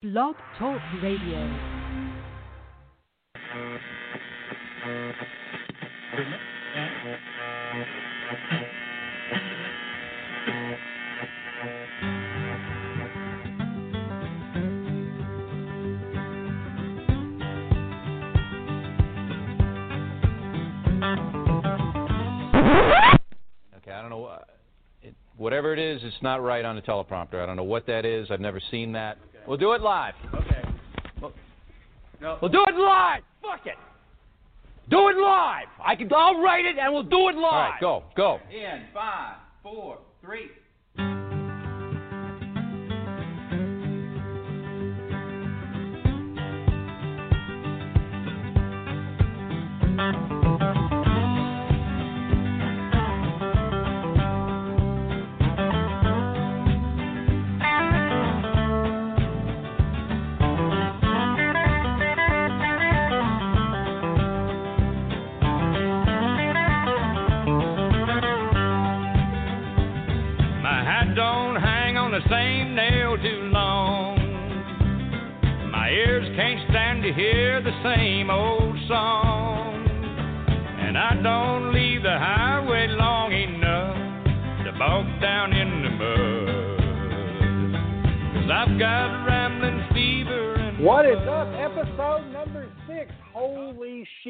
Blog Talk Radio. Okay, I don't know. uh, whatever it is, it's not right on the teleprompter. I don't know what that is. I've never seen that. We'll do it live. Okay. Well- No. We'll do it live. Fuck it. Do it live. I can. I'll write it and we'll do it live. All right, go, go. In five, four, three.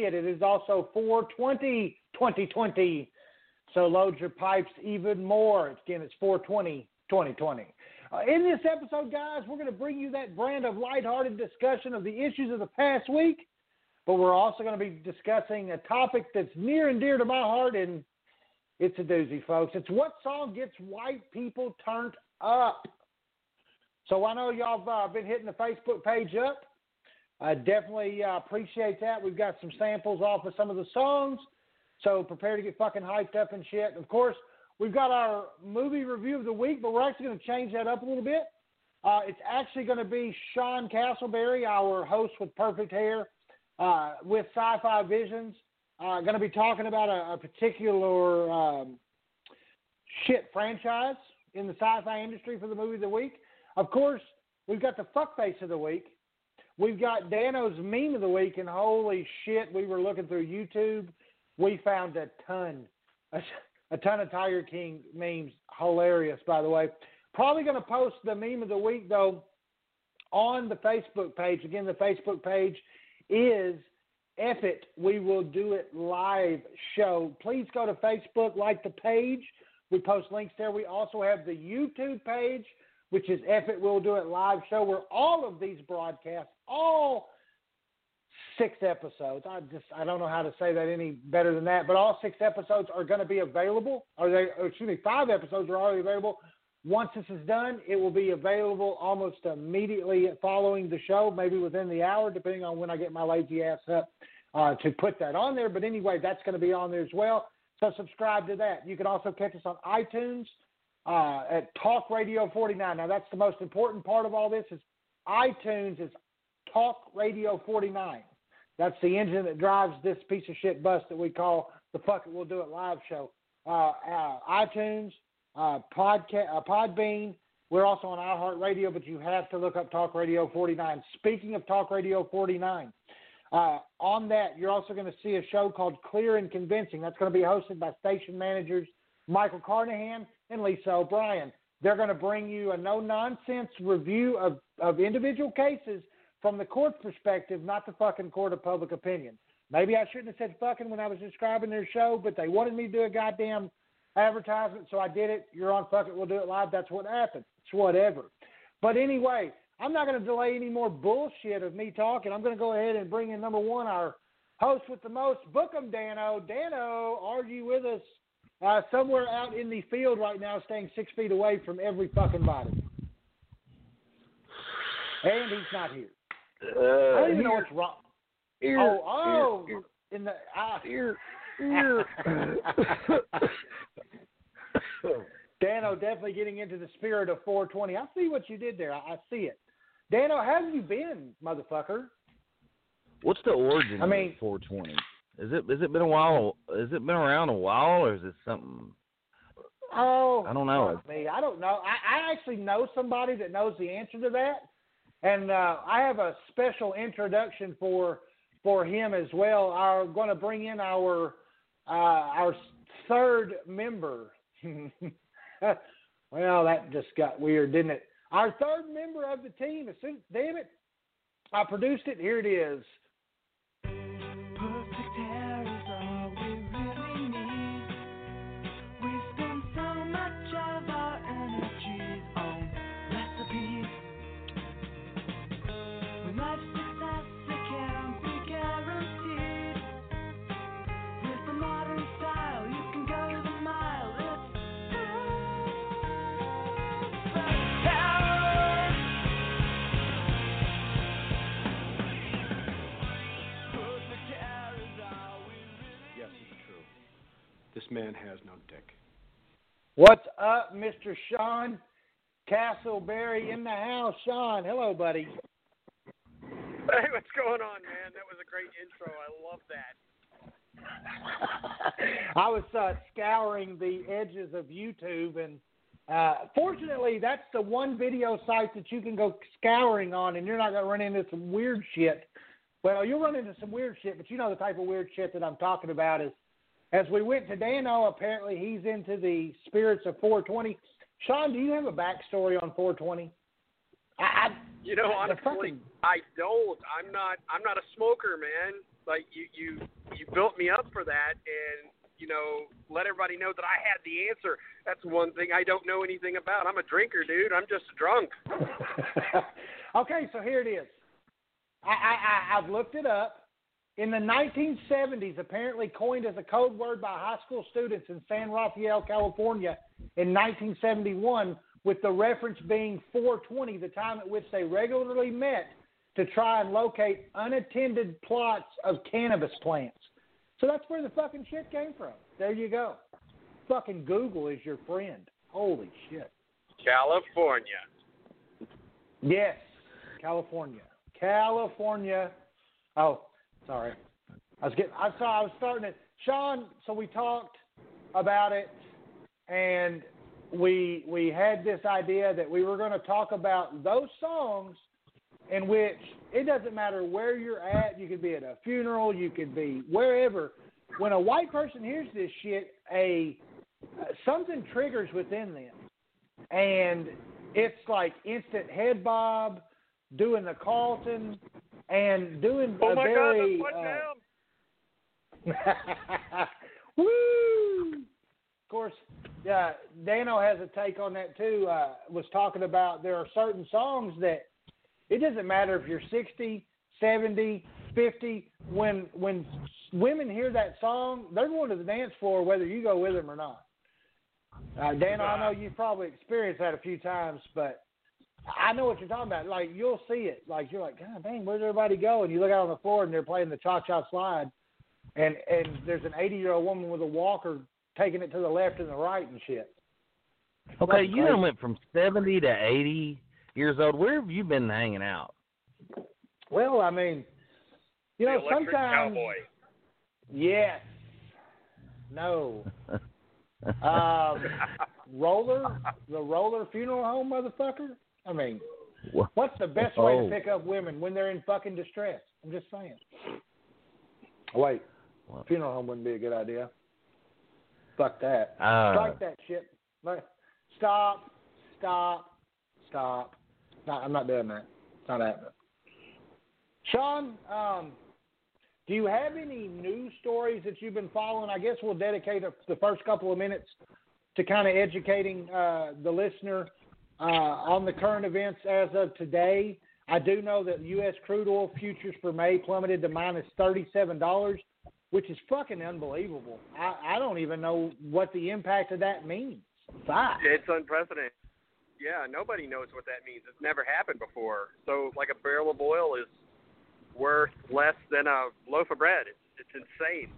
Shit. It is also 420 2020. So load your pipes even more. Again, it's 420 2020. Uh, in this episode, guys, we're going to bring you that brand of lighthearted discussion of the issues of the past week, but we're also going to be discussing a topic that's near and dear to my heart, and it's a doozy, folks. It's what song gets white people turned up. So I know y'all have uh, been hitting the Facebook page up. I definitely uh, appreciate that. We've got some samples off of some of the songs, so prepare to get fucking hyped up and shit. Of course, we've got our movie review of the week, but we're actually going to change that up a little bit. Uh, it's actually going to be Sean Castleberry, our host with perfect hair, uh, with Sci-Fi Visions. Uh, going to be talking about a, a particular um, shit franchise in the sci-fi industry for the movie of the week. Of course, we've got the fuckface of the week. We've got Dano's meme of the week, and holy shit, we were looking through YouTube. We found a ton, a, a ton of Tiger King memes. Hilarious, by the way. Probably going to post the meme of the week though on the Facebook page. Again, the Facebook page is F it, we will do it live show. Please go to Facebook, like the page. We post links there. We also have the YouTube page, which is F it, we'll do it live show, where all of these broadcasts, all six episodes. I just I don't know how to say that any better than that, but all six episodes are going to be available. Are they? Excuse me, five episodes are already available. Once this is done, it will be available almost immediately following the show, maybe within the hour, depending on when I get my lazy ass up uh, to put that on there. But anyway, that's going to be on there as well. So subscribe to that. You can also catch us on iTunes uh, at Talk Radio 49. Now that's the most important part of all this is iTunes is Talk Radio 49. That's the engine that drives this piece of shit bus that we call the Fuck It We'll Do It live show. Uh, uh, iTunes, uh, Podca- uh, Podbean. We're also on iHeartRadio, but you have to look up Talk Radio 49. Speaking of Talk Radio 49, uh, on that, you're also going to see a show called Clear and Convincing. That's going to be hosted by station managers Michael Carnahan and Lisa O'Brien. They're going to bring you a no nonsense review of, of individual cases from the court's perspective, not the fucking court of public opinion. Maybe I shouldn't have said fucking when I was describing their show, but they wanted me to do a goddamn advertisement, so I did it. You're on Fuck It, We'll Do It Live. That's what happened. It's whatever. But anyway, I'm not going to delay any more bullshit of me talking. I'm going to go ahead and bring in number one, our host with the most. Book 'em, Dano. Dano, are you with us? Uh, somewhere out in the field right now, staying six feet away from every fucking body. And he's not here. I don't even know what's wrong. Ear, oh, oh, ear, in the ah. ear, ear. Dano definitely getting into the spirit of 420. I see what you did there. I, I see it. Dano, how have you been, motherfucker? What's the origin I mean- of 420? Is it is it been a while? Has it been around a while, or is it something? Oh, I don't know. me. I don't know. I, I actually know somebody that knows the answer to that. And uh, I have a special introduction for for him as well. I'm going to bring in our uh, our third member. well, that just got weird, didn't it? Our third member of the team. As soon, damn it, I produced it. Here it is. Man has no dick. What's up, Mr. Sean Castleberry in the house? Sean, hello, buddy. Hey, what's going on, man? That was a great intro. I love that. I was uh, scouring the edges of YouTube, and uh, fortunately, that's the one video site that you can go scouring on, and you're not going to run into some weird shit. Well, you'll run into some weird shit, but you know the type of weird shit that I'm talking about is. As we went to Dano, apparently he's into the spirits of 420. Sean, do you have a backstory on 420? I, I You know, honestly, fucking- I don't. I'm not. I'm not a smoker, man. Like you, you, you built me up for that, and you know, let everybody know that I had the answer. That's one thing I don't know anything about. I'm a drinker, dude. I'm just a drunk. okay, so here it is. I, I, I, I've looked it up. In the 1970s, apparently coined as a code word by high school students in San Rafael, California in 1971, with the reference being 420, the time at which they regularly met to try and locate unattended plots of cannabis plants. So that's where the fucking shit came from. There you go. Fucking Google is your friend. Holy shit. California. Yes, California. California. Oh, sorry. I was getting. I saw. I was starting it. Sean. So we talked about it, and we we had this idea that we were going to talk about those songs in which it doesn't matter where you're at. You could be at a funeral. You could be wherever. When a white person hears this shit, a uh, something triggers within them, and it's like instant head bob, doing the Carlton, and doing Oh a my very. God, foot uh, down. Woo! Of course, uh, Dano has a take on that too. Uh, was talking about there are certain songs that it doesn't matter if you're 60, 70, 50. When when women hear that song, they're going to the dance floor whether you go with them or not. Uh, Dano, I know you've probably experienced that a few times, but I know what you're talking about. Like you'll see it. Like you're like, God dang, where's everybody go? And you look out on the floor and they're playing the cha cha slide and and there's an 80 year old woman with a walker taking it to the left and the right and shit. Okay, That's you done went from seventy to eighty years old. Where have you been hanging out? Well, I mean, you know, the electric sometimes cowboy. yes, no, um, roller, the roller funeral home, motherfucker. I mean, what's the best way Oh. to pick up women when they're in fucking distress? I'm just saying. Wait, What? funeral home wouldn't be a good idea. Fuck that. Uh, Strike that shit. Like, Stop. Stop. Stop. No, I'm not doing that. It's not happening. Sean, um, do you have any news stories that you've been following? I guess we'll dedicate a, the first couple of minutes to kind of educating uh, the listener uh, on the current events as of today. I do know that U.S. crude oil futures for May plummeted to minus $37, which is fucking unbelievable. I, I don't even know what the impact of that means. Fuck. It's unprecedented. Yeah, nobody knows what that means. It's never happened before. So, like a barrel of oil is worth less than a loaf of bread. It's it's insane.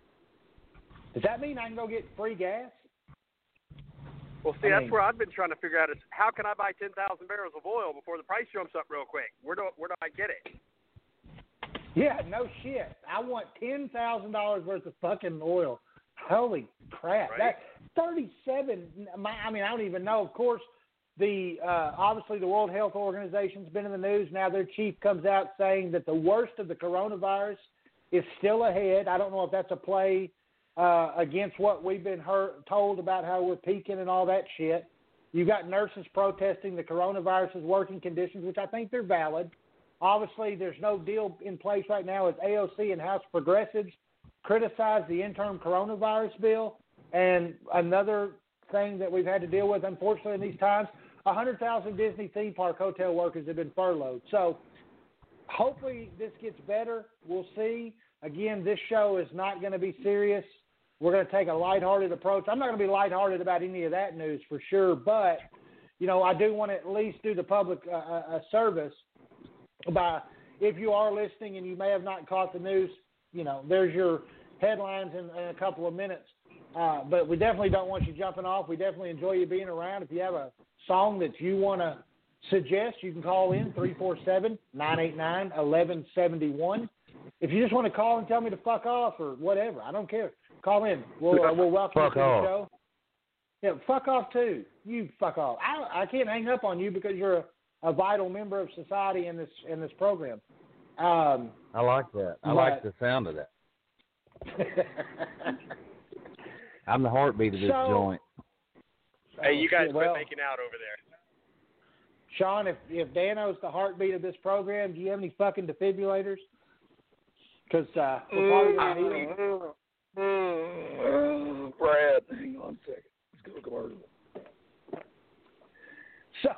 Does that mean I can go get free gas? Well, see, I that's mean- where I've been trying to figure out is how can I buy ten thousand barrels of oil before the price jumps up real quick? Where do where do I get it? Yeah, no shit. I want ten thousand dollars worth of fucking oil. Holy crap! Right. That thirty-seven. My, I mean, I don't even know. Of course, the uh, obviously the World Health Organization's been in the news. Now their chief comes out saying that the worst of the coronavirus is still ahead. I don't know if that's a play uh, against what we've been heard, told about how we're peaking and all that shit. You got nurses protesting the coronavirus's working conditions, which I think they're valid. Obviously, there's no deal in place right now as AOC and House Progressives criticize the interim coronavirus bill. And another thing that we've had to deal with, unfortunately, in these times, 100,000 Disney theme park hotel workers have been furloughed. So hopefully this gets better. We'll see. Again, this show is not going to be serious. We're going to take a lighthearted approach. I'm not going to be lighthearted about any of that news for sure, but you know, I do want to at least do the public uh, a service by if you are listening and you may have not caught the news, you know, there's your headlines in, in a couple of minutes. Uh, but we definitely don't want you jumping off. We definitely enjoy you being around. If you have a song that you want to suggest, you can call in 347 989 1171. If you just want to call and tell me to fuck off or whatever, I don't care. Call in. We'll, uh, we'll welcome Fuck you to off. the show. Yeah, fuck off too. You fuck off. I I can't hang up on you because you're a, a vital member of society in this in this program. Um, I like that. I But- like the sound of that. I'm the heartbeat of this So- joint. Hey, you guys well, quit making out over there. Sean, if if Dano's the heartbeat of this program, do you have any fucking defibrillators? Because uh, we're probably gonna need them. Brad, hang on a second. Let's go to commercial. So,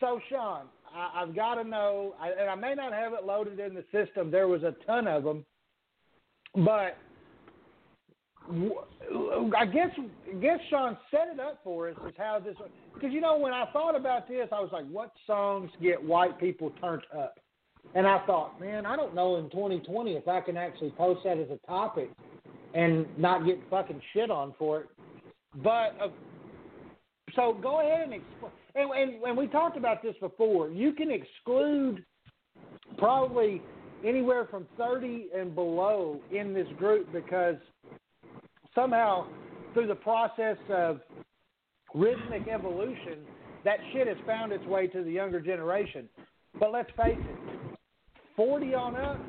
so Sean, I, I've got to know, I, and I may not have it loaded in the system. There was a ton of them, but I guess I guess Sean set it up for us is how this because you know when I thought about this, I was like, what songs get white people turned up? And I thought, man, I don't know in 2020 if I can actually post that as a topic and not get fucking shit on for it. But uh, so go ahead and explain. And, and, and we talked about this before. You can exclude probably anywhere from 30 and below in this group because somehow through the process of rhythmic evolution, that shit has found its way to the younger generation. But let's face it, 40 on up,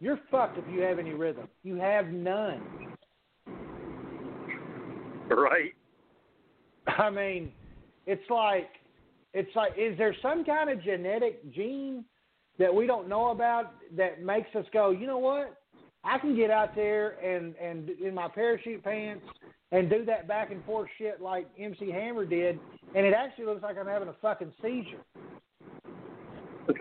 you're fucked if you have any rhythm. You have none. Right. I mean, it's like it's like is there some kind of genetic gene that we don't know about that makes us go, you know what? I can get out there and and in my parachute pants and do that back and forth shit like MC Hammer did, and it actually looks like I'm having a fucking seizure.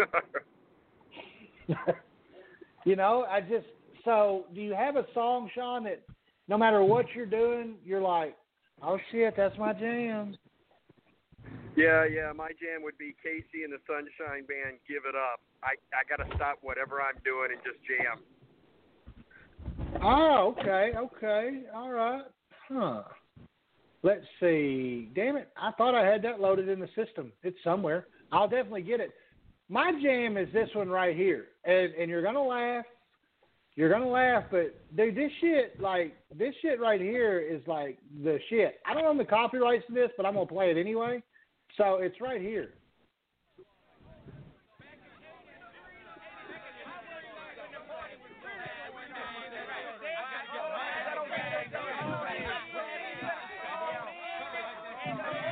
you know, I just so do you have a song, Sean, that no matter what you're doing, you're like, oh shit, that's my jam. yeah, yeah. My jam would be KC and the Sunshine Band. Give it up. I I gotta stop whatever I'm doing and just jam. Oh, okay, okay, all right, huh? Let's see. Damn it, I thought I had that loaded in the system. It's somewhere. I'll definitely get it. My jam is this one right here, and and you're gonna laugh. You're gonna laugh, but dude, this shit, like this shit right here, is like the shit. I don't own the copyrights to this, but I'm gonna play it anyway. So it's right here.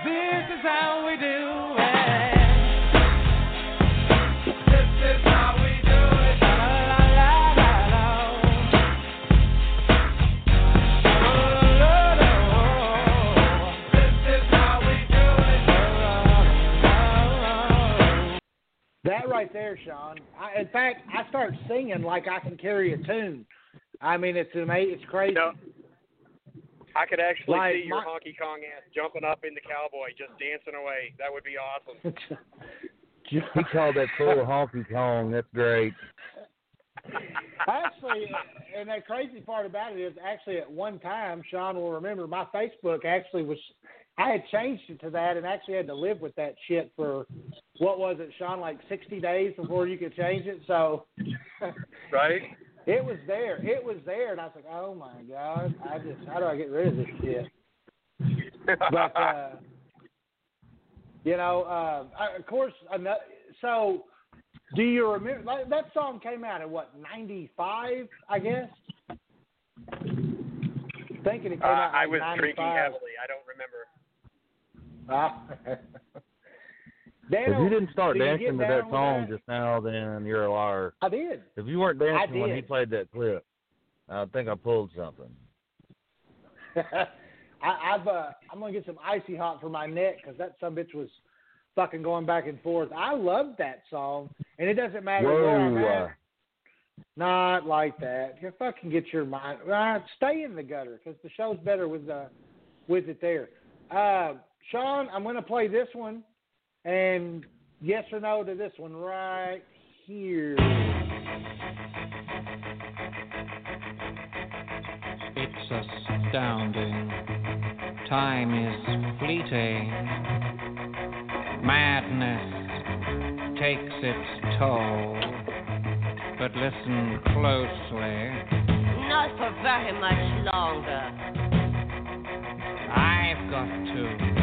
This is how we do That right there, Sean. I, in fact, I start singing like I can carry a tune. I mean, it's amazing. It's crazy. No. I could actually Like see your my- honky Kong ass jumping up in the cowboy, just dancing away. That would be awesome. He called that full honky Kong. That's great. actually, and the crazy part about it is, actually, at one time, Sean will remember my Facebook actually was. I had changed it to that, and actually had to live with that shit for what was it, Sean? Like sixty days before you could change it. So, Right? it was there. It was there, and I was like, oh my god, I just how do I get rid of this shit? But uh, You know, uh, I, of course. So, do you remember like, that song came out in what '95? I guess. Thinking it came Uh, out. I was 95. drinking heavily. I don't. If you didn't start dancing to that song that? just now, then you're a liar. I did. If you weren't dancing when he played that clip, I think I pulled something. I, I've uh, I'm gonna get some icy hot for my neck because that some bitch was fucking going back and forth. I love that song, and it doesn't matter where I'm at. Not like that. You fucking get your mind. Uh, stay in the gutter because the show's better with uh, with it there. Uh, Sean, I'm gonna play this one, and yes or no to this one right here. It's astounding. Time is fleeting. Madness takes its toll. But listen closely. Not for very much longer. I've got to keep control.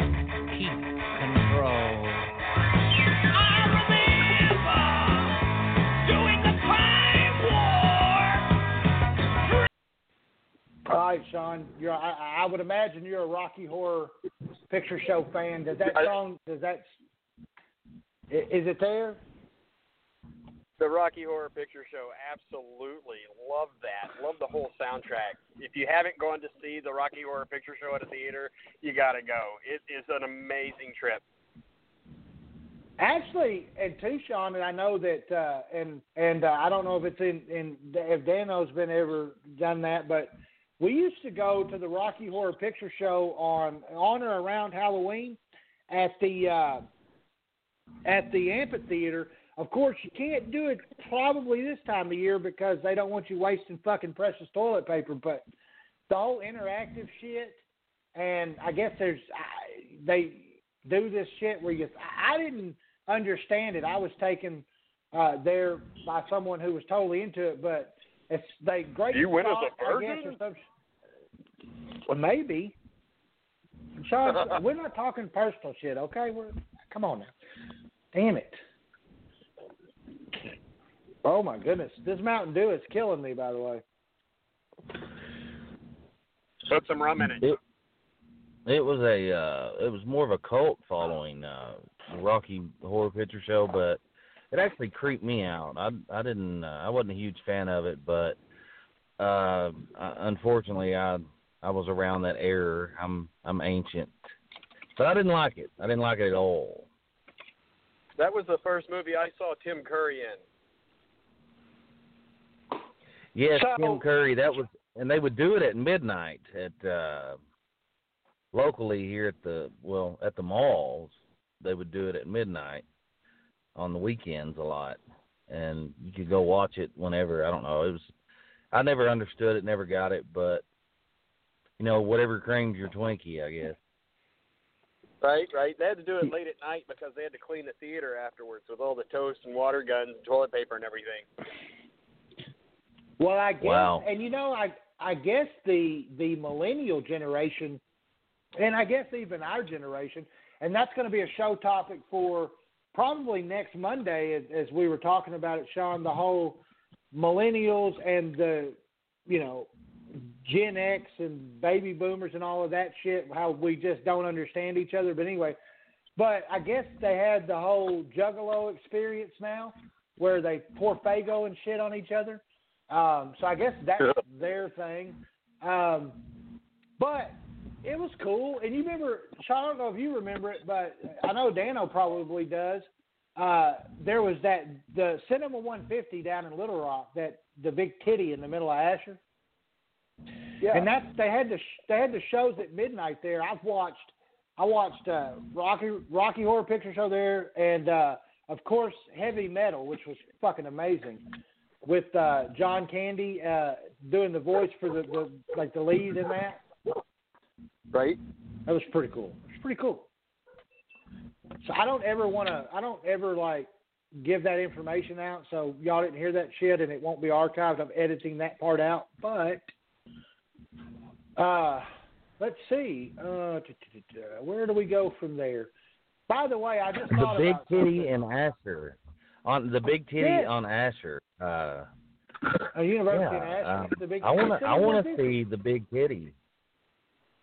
All right, Sean. You're. I, I would imagine you're a Rocky Horror Picture Show fan. Does that song? Does that? Is it there? The Rocky Horror Picture Show, absolutely love that. Love the whole soundtrack. If you haven't gone to see the Rocky Horror Picture Show at a theater, you got to go. It is an amazing trip. Actually, and Sean, and I know that, uh, and and uh, I don't know if it's in in if Dano's been ever done that, but we used to go to the Rocky Horror Picture Show on on or around Halloween at the uh, at the amphitheater. Of course, you can't do it probably this time of year because they don't want you wasting fucking precious toilet paper. But the whole interactive shit, and I guess there's they do this shit where you. I didn't understand it. I was taken uh, there by someone who was totally into it, but it's they great. You went as a stock, I guess, virgin? or Well, maybe. Sean, we're not talking personal shit, okay? We're come on now. Damn it. Oh my goodness, this Mountain Dew is killing me. By the way. Put some rum in it. It it was a uh it was more of a cult following uh Rocky Horror Picture Show, but it actually creeped me out. I I didn't uh, I wasn't a huge fan of it, but uh I, unfortunately I I was around that era. I'm I'm ancient. But I didn't like it. I didn't like it at all. That was the first movie I saw Tim Curry in. Yes, So- Tim Curry. That was, and they would do it at midnight at uh locally here at the well at the malls. They would do it at midnight on the weekends a lot, and you could go watch it whenever. I don't know. It was, I never understood it, never got it, but you know, whatever creams your Twinkie, I guess. Right, right. They had to do it late at night because they had to clean the theater afterwards with all the toast and water guns and toilet paper and everything. Well, I guess, Wow. and you know, I I guess the the millennial generation, and I guess even our generation, and that's going to be a show topic for probably next Monday, as, as we were talking about it, Sean. The whole millennials and the, you know, Gen X and baby boomers and all of that shit. How we just don't understand each other. But anyway, but I guess they had the whole Juggalo experience now, where they pour Faygo and shit on each other. Um, so I guess that's their thing. Um, but it was cool. And you remember, Sean, I don't know if you remember it, but I know Dano probably does. Uh, there was that the Cinema 150 down in Little Rock, that the big titty in the middle of Asher. Yeah. And that's they had the sh- they had the shows at midnight there. I've watched I watched uh, Rocky Rocky Horror Picture Show there, and uh, of course Heavy Metal, which was fucking amazing, with uh, John Candy uh, doing the voice for the, the like the lead in that. Right. That was pretty cool. It's pretty cool. So I don't ever want to. I don't ever like give that information out, so y'all didn't hear that shit, and it won't be archived. I'm editing that part out, but uh, let's see. Uh, where do we go from there? By the way, I just The big about titty in Asher. On the big titty Yeah. on Asher. Uh a university yeah, in Ashland. um, the big I wanna I wanna see the big titty.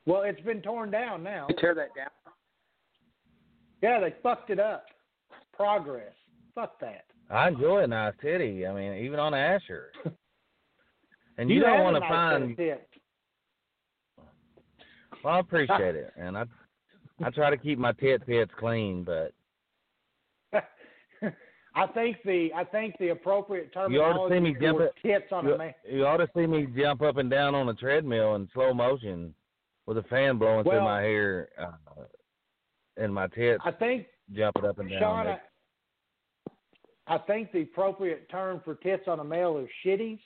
Well, it's been torn down now. Tear that down. Yeah, they fucked it up. Progress. Fuck that. I enjoy a nice titty. I mean, even on Asher. And you, have don't want to nice find. tits. Well, I appreciate it, and I I try to keep my tit pits clean, but I think the I think the appropriate You ought to see me jump for tits on you, a man. you ought to see me jump up and down on a treadmill in slow motion with a fan blowing through my hair uh, and my tits I think jumping up and down. Sean, I, I think the appropriate term for tits on a male is shitties.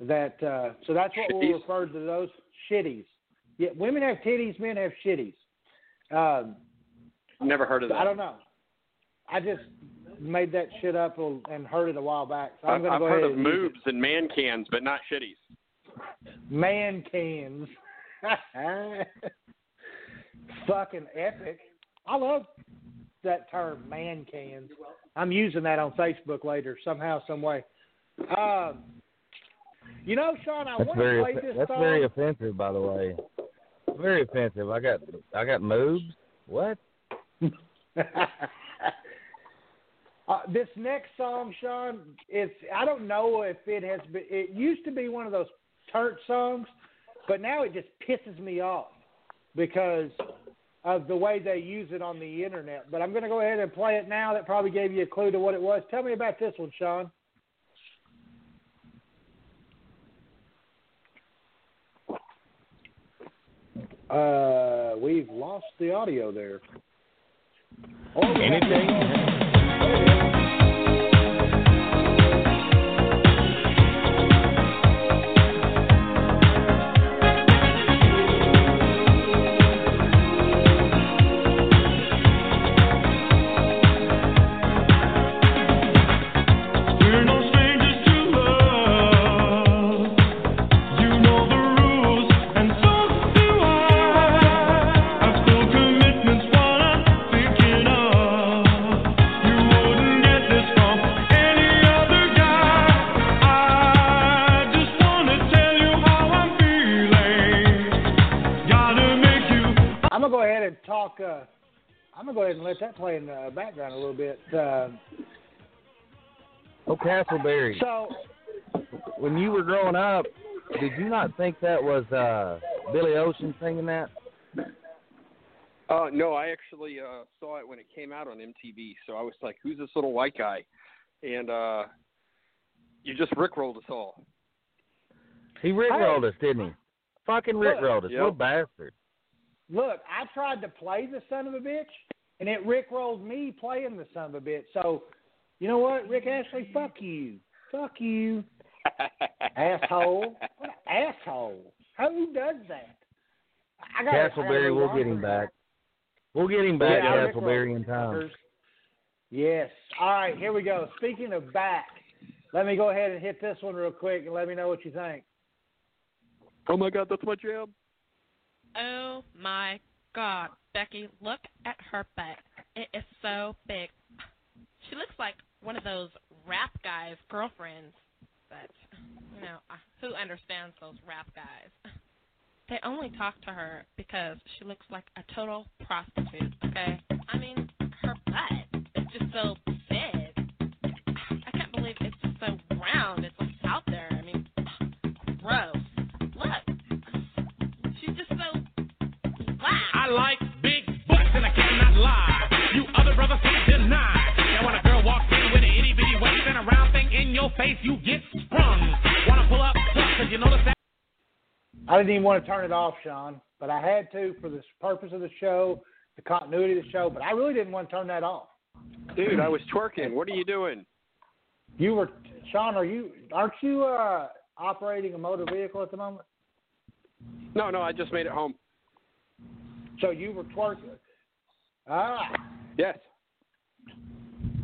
That uh, so that's what we'll refer to those shitties. Yeah, women have titties, men have shitties. Um, Never heard of that. I don't know. I just made that shit up and heard it a while back. So I'm I've, going to I've go heard of moobs and man cans, but not shitties. it. man cans. Fucking epic. I love that term, man cans. I'm using that on Facebook later somehow, some way. Um, you know, Sean, I That's want to very play offe- this that's song. very offensive, by the way. Very offensive. I got I got moves. What? uh, this next song, Sean, it's I don't know if it has been. It used to be one of those turnt songs, but now it just pisses me off because of the way they use it on the internet. But I'm going to go ahead and play it now. That probably gave you a clue to what it was. Tell me about this one, Sean. Uh, we've lost the audio there. Have- Anything? Talk. Uh, I'm gonna go ahead and let that play in the background a little bit. Uh, Oh, Castleberry. so, When you were growing up, did you not think that was uh Billy Ocean singing that? Uh, no, I actually uh, saw it when it came out on MTV. So I was like, "Who's this little white guy?" And uh, you just rickrolled us all. He rickrolled us, didn't he? Fucking rickrolled us. Yep. What bastard. Look, I tried to play the son of a bitch, and it rickrolled me playing the son of a bitch. So, you know what, Rick Ashley, fuck you, fuck you, asshole, what an asshole. Who does that? I got Castleberry, we'll get him back. We'll get him back, Yeah, Castleberry, in rolled. time. Yes. All right, here we go. Speaking of back, let me go ahead and hit this one real quick and let me know what you think. oh my God, that's my jam. Oh my God, Becky, look at her butt. It is so big. She looks like one of those rap guys' girlfriends. But you know, uh, who understands those rap guys? They only talk to her because she looks like a total prostitute. Okay, I mean, her butt is just so big. I can't believe it's so round. It's like out there. I mean, gross. Like big butts and I cannot lie. You other brothers can't deny. Now when a girl walks in with an itty bitty waist and a round thing in your face, you get sprung. Wanna pull up tough 'cause you notice that. I didn't even want to turn it off, Sean, but I had to for the purpose of the show, the continuity of the show. But I really didn't want to turn that off. Dude, I was twerking. What are you doing? You were, Sean. Are you? Aren't you uh, operating a motor vehicle at the moment? No, no, I just made it home. So you were twerking. Ah, Yes.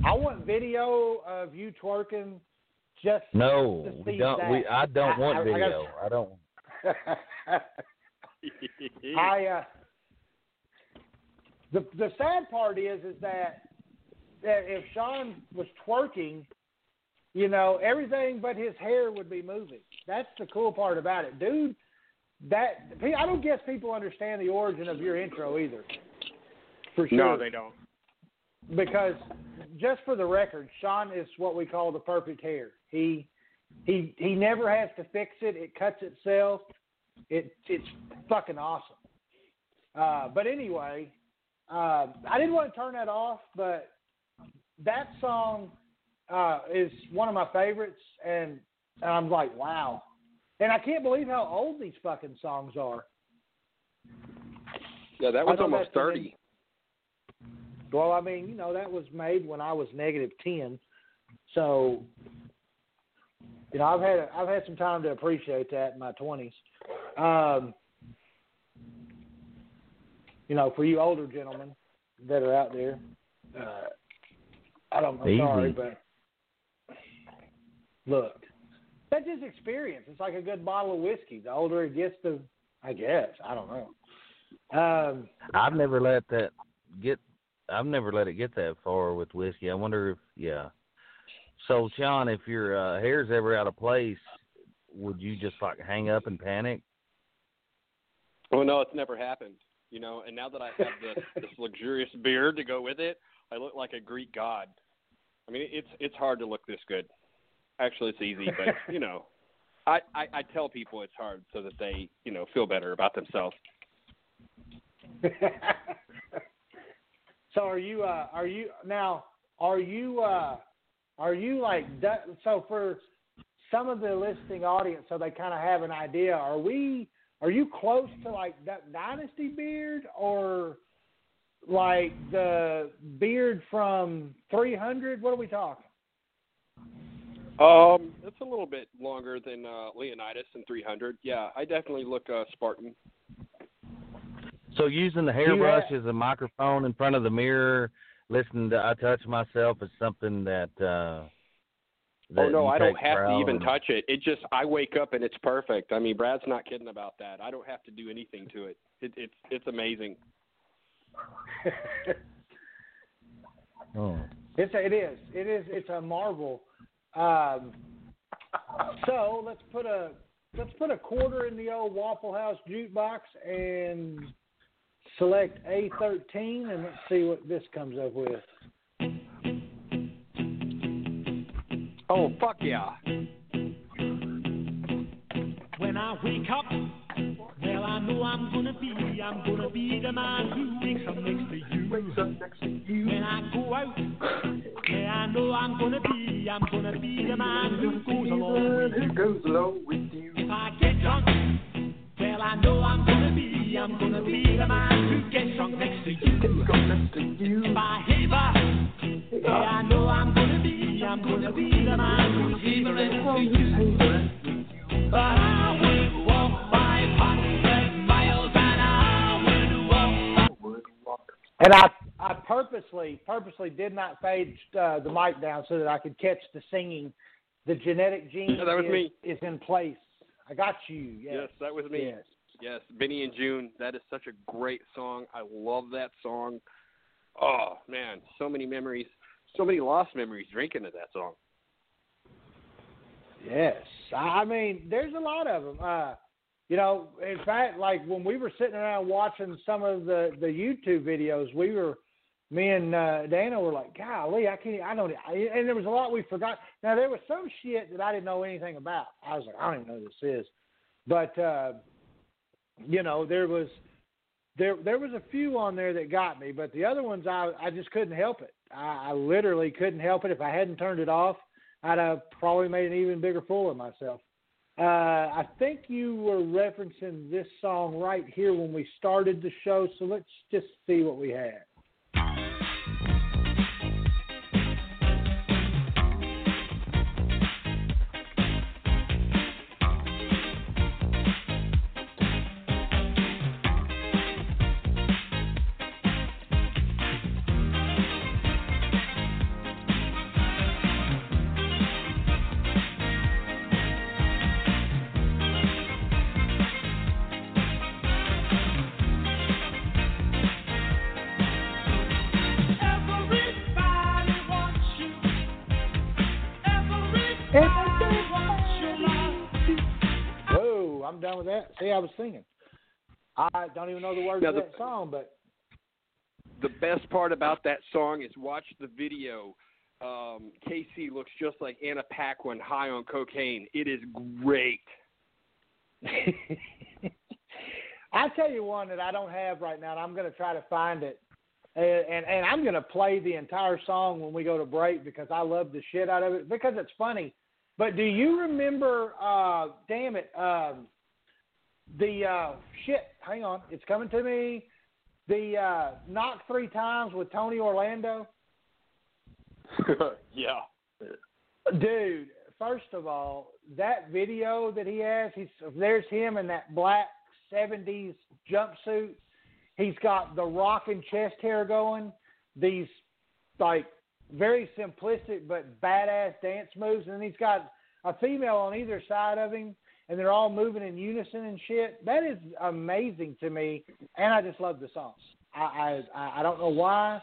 I want video of you twerking. Just No, to we don't. that. We I don't I- want I- I gotta- video. I don't. I uh, the the sad part is is that that if Sean was twerking, you know, everything but his hair would be moving. That's the cool part about it, dude. That I don't guess people understand the origin of your intro either. For sure. No, they don't. because just for the record, Sean is what we call the perfect hair. He he he never has to fix it. It cuts itself. It it's fucking awesome. Uh, but anyway, uh, I didn't want to turn that off, but that song uh, is one of my favorites, and I'm like, wow. And I can't believe how old these fucking songs are. Yeah, that was almost that's thirty. Well, I mean, you know, that was made when I was negative ten, so you know, I've had I've had some time to appreciate that in my twenties. Um, you know, for you older gentlemen that are out there, uh, I don't. I'm Easy. sorry, but look, that's just experience. It's like a good bottle of whiskey. The older it gets, the I guess I don't know. Um, I've never let that get. I've never let it get that far with whiskey. I wonder if yeah. So Sean, if your uh, hair's ever out of place, would you just like hang up and panic? Well, no, it's never happened. You know, and now that I have this this luxurious beard to go with it, I look like a Greek god. I mean, it's it's hard to look this good. Actually, it's easy, but you know, I, I I tell people it's hard so that they you know feel better about themselves. so are you? Uh, are you now? Are you? Uh, are you like? So for some of the listening audience, so they kind of have an idea. Are we? Are you close to like Duck Dynasty beard or like the beard from 300? What are we talking? Um, it's a little bit longer than uh, Leonidas and 300. Yeah, I definitely look uh, Spartan. So using the hairbrush as a microphone in front of the mirror, listening to "I Touch Myself" is something that. uh that oh no, I don't have to even in. touch it. It just I wake up and it's perfect. I mean, Brad's not kidding about that. I don't have to do anything to it. it it's it's amazing. Oh. It's a, it is it is it's a marvel. Um, so let's put a let's put a quarter in the old Waffle House jukebox and select A13 and let's see what this comes up with. Oh fuck yeah! When I wake up, know I'm gonna be, I'm gonna be the man who wakes up next to you. When I go out, yeah, I know I'm gonna be, I'm gonna be the man who goes along with you. goes along with you. If I get drunk, well, I know I'm gonna be, I'm gonna be the man who gets drunk next to you. If I heaver, yeah, I know I'm gonna be, I'm gonna be the man who's heavering to you. But I would And I I purposely purposely did not fade uh, the mic down so that I could catch the singing. The genetic gene Yeah, that was is, me. is in place. I got you. Yes, Yes, that was me. Yes. Yes, Benny and Joon. That is such a great song. I love that song. Oh man, so many memories, so many lost memories drinking to that song. Yes, I mean, there's a lot of them. Uh, you know, in fact, like when we were sitting around watching some of the the YouTube videos, we were, me and uh, Dana were like, "Golly, I can't, I don't," I, and there was a lot we forgot. Now there was some shit that I didn't know anything about. I was like, I don't even know who this is, but uh, you know, there was there there was a few on there that got me, but the other ones I I just couldn't help it. I, I literally couldn't help it. If I hadn't turned it off, I'd have probably made an even bigger fool of myself. Uh, I think you were referencing this song right here when we started the show, so let's just see what we had. Done with that. See, I was singing. I don't even know the words Now of the- that song, but The best part about that song is watch the video. Um, Casey looks just like Anna Paquin high on cocaine. It is great. I tell you one that I don't have right now, and I'm going to try to find it, and and, and I'm going to play the entire song when we go to break because I love the shit out of it because it's funny. But do you remember? uh Damn it, um, the uh shit. Hang on, it's coming to me. The uh knock three times with Tony Orlando. yeah. Dude, first of all, that video that he has, he's there's him in that black '70s jumpsuit. He's got the rocking chest hair going. These like very simplistic but badass dance moves, and then he's got a female on either side of him, and they're all moving in unison and shit. That is amazing to me, and I just love the songs. I I I don't know why.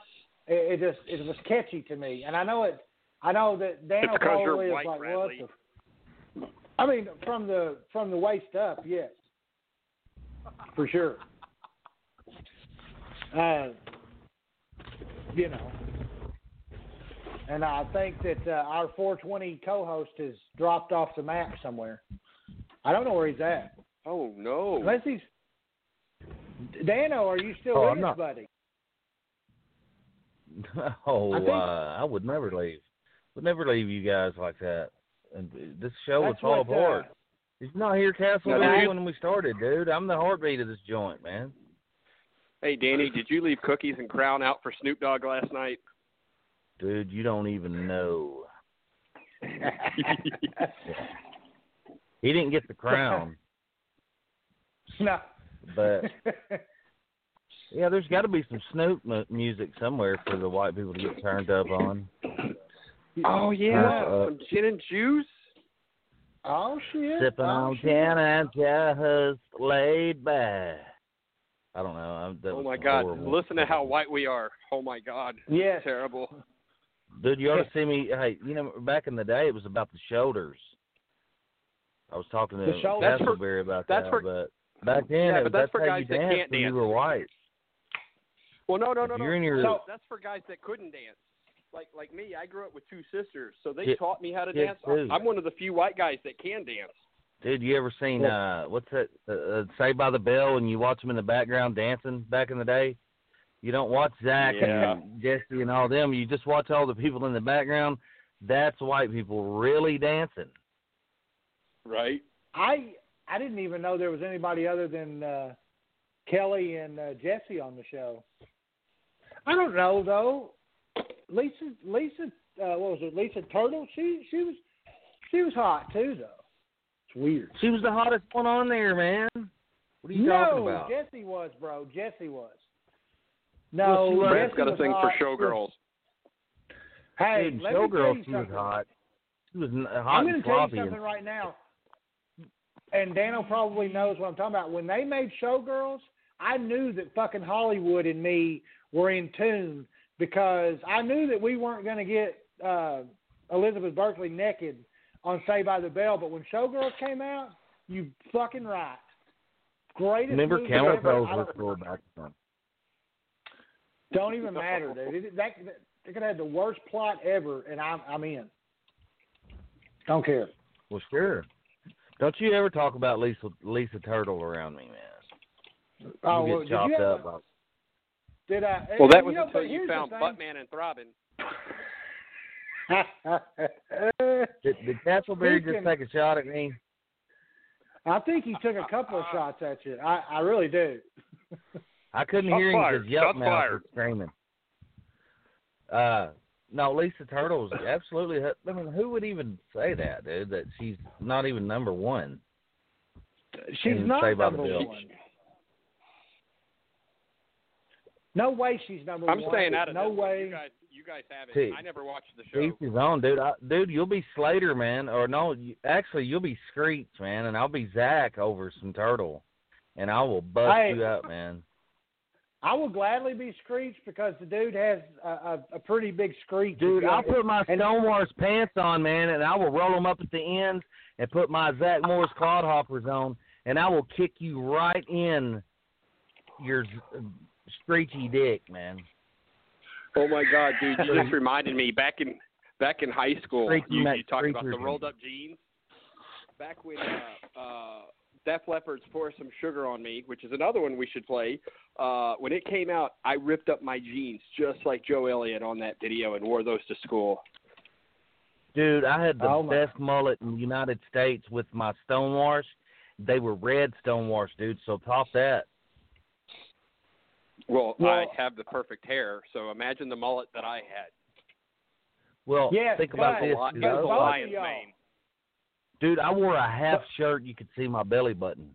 It, it just it was catchy to me, and I know it. I know that Daniel It's 'cause you're probably is like, Bradley. what the? I mean, from the from the waist up, yes, for sure. Uh, you know, and I think that uh, our 420 co-host has dropped off the map somewhere. I don't know where he's at. Oh no. Unless he's Dano, are you still Oh, with I'm us, not. buddy? Oh, I think- uh, I would never leave. Would never leave you guys like that. And this show would That's fall what, apart. Did you not here, Castle Now, Valley did you- when we started, dude? I'm the heartbeat of this joint, man. Hey Danny, did you leave cookies and crown out for Snoop Dogg last night? Dude, you don't even know. He didn't get the crown, no. but yeah, there's got to be some Snoop mu- music somewhere for the white people to get turned up on. Oh yeah, Uh, some gin and juice. oh shit! Sipping oh, on shit. gin and just laid back. I don't know. I'm, Oh my God! horrible. Listen to how white we are. Oh my God. Yes. Terrible. Dude, you ought to see me. Hey, you know, back in the day, it was about the shoulders. I was talking to The shoulders. That's for- Castleberry about that's that, for- but back then, Yeah, but was, that's for how guys you that danced can't when you were white. Well, no, no, no, no. you're in your- That's- So- that's for guys that couldn't dance. Like like me, I grew up with two sisters, so they Yeah, taught me how to yeah, dance. too. I'm one of the few white guys that can dance. Dude, you ever seen uh what's that? Uh, uh, Saved by the Bell, and you watch them in the background dancing back in the day. You don't watch Zach Yeah. and Jesse and all them. You just watch all the people in the background. That's white people really dancing. Right. I I didn't even know there was anybody other than uh, Kelly and uh, Jesse on the show. I don't know though. Lisa Lisa uh, what was it? Lisa Turtle. She she was she was hot too though. It's weird. She was the hottest one on there, man. What are you no, talking about? Jesse was, bro. Jesse was. No, she was- Brad's Jesse got to was sing hot. for Showgirls. Hey, Dude, let me tell you she was hot. She was hot I'm going and to tell you something and- right now, and Dano probably knows what I'm talking about. When they made Showgirls, I knew that fucking Hollywood and me were in tune because I knew that we weren't going to get uh, Elizabeth Berkley naked on Saved by the Bell. But when Showgirls came out, you fucking right. Greatest Remember camel toes don't- cool back then. Don't even matter, dude. It, that, that, they could have the worst plot ever, and I'm I'm in. Don't care. Well, sure. Don't you ever talk about Lisa Lisa Turtle around me, man. Oh, you well, get did you chopped have up. a- Did I? Well, that you was know, until but you found thing. Buttman and Throbbing. Did, did Castleberry just take a shot at me? I think he took a couple of shots at you. I, I really do. I couldn't Shots hear him fired. because Yelp Mouth was screaming. Uh, no, Lisa Turtle was absolutely. I mean, who would even say that, dude? That she's not even number one. She's And not Saved by the number one. No way she's number one. I'm staying out of no this one. way. You guys, you guys have it. See, I never watched the show. Each his own, dude. I, dude, you'll be Slater, man, or no? You, actually, you'll be Screech, man, and I'll be Zach over some turtle, and I will bust Hey. you up, man. I will gladly be screeched because the dude has a, a, a pretty big screech. Dude, I'll put my And- Stonewars pants on, man, and I will roll them up at the ends and put my Zach Morris clodhoppers on, and I will kick you right in your screechy dick, man. Oh my God, dude! You just reminded me back in back in high school. Freaky You, you talked about the rolled up jeans. Back when uh, uh, Def Leppard's "Pour Some Sugar on Me," which is another one we should play. Uh, when it came out, I ripped up my jeans just like Joe Elliott on that video and wore those to school. Dude, I had the Oh, best mullet in the United States with my stonewash. They were red stonewash, dude. So top that. Well, I have the perfect hair, so imagine the mullet that I had. Well, Yes, think about but- this, Li- dude. Dude, I wore a half shirt. You could see my belly button.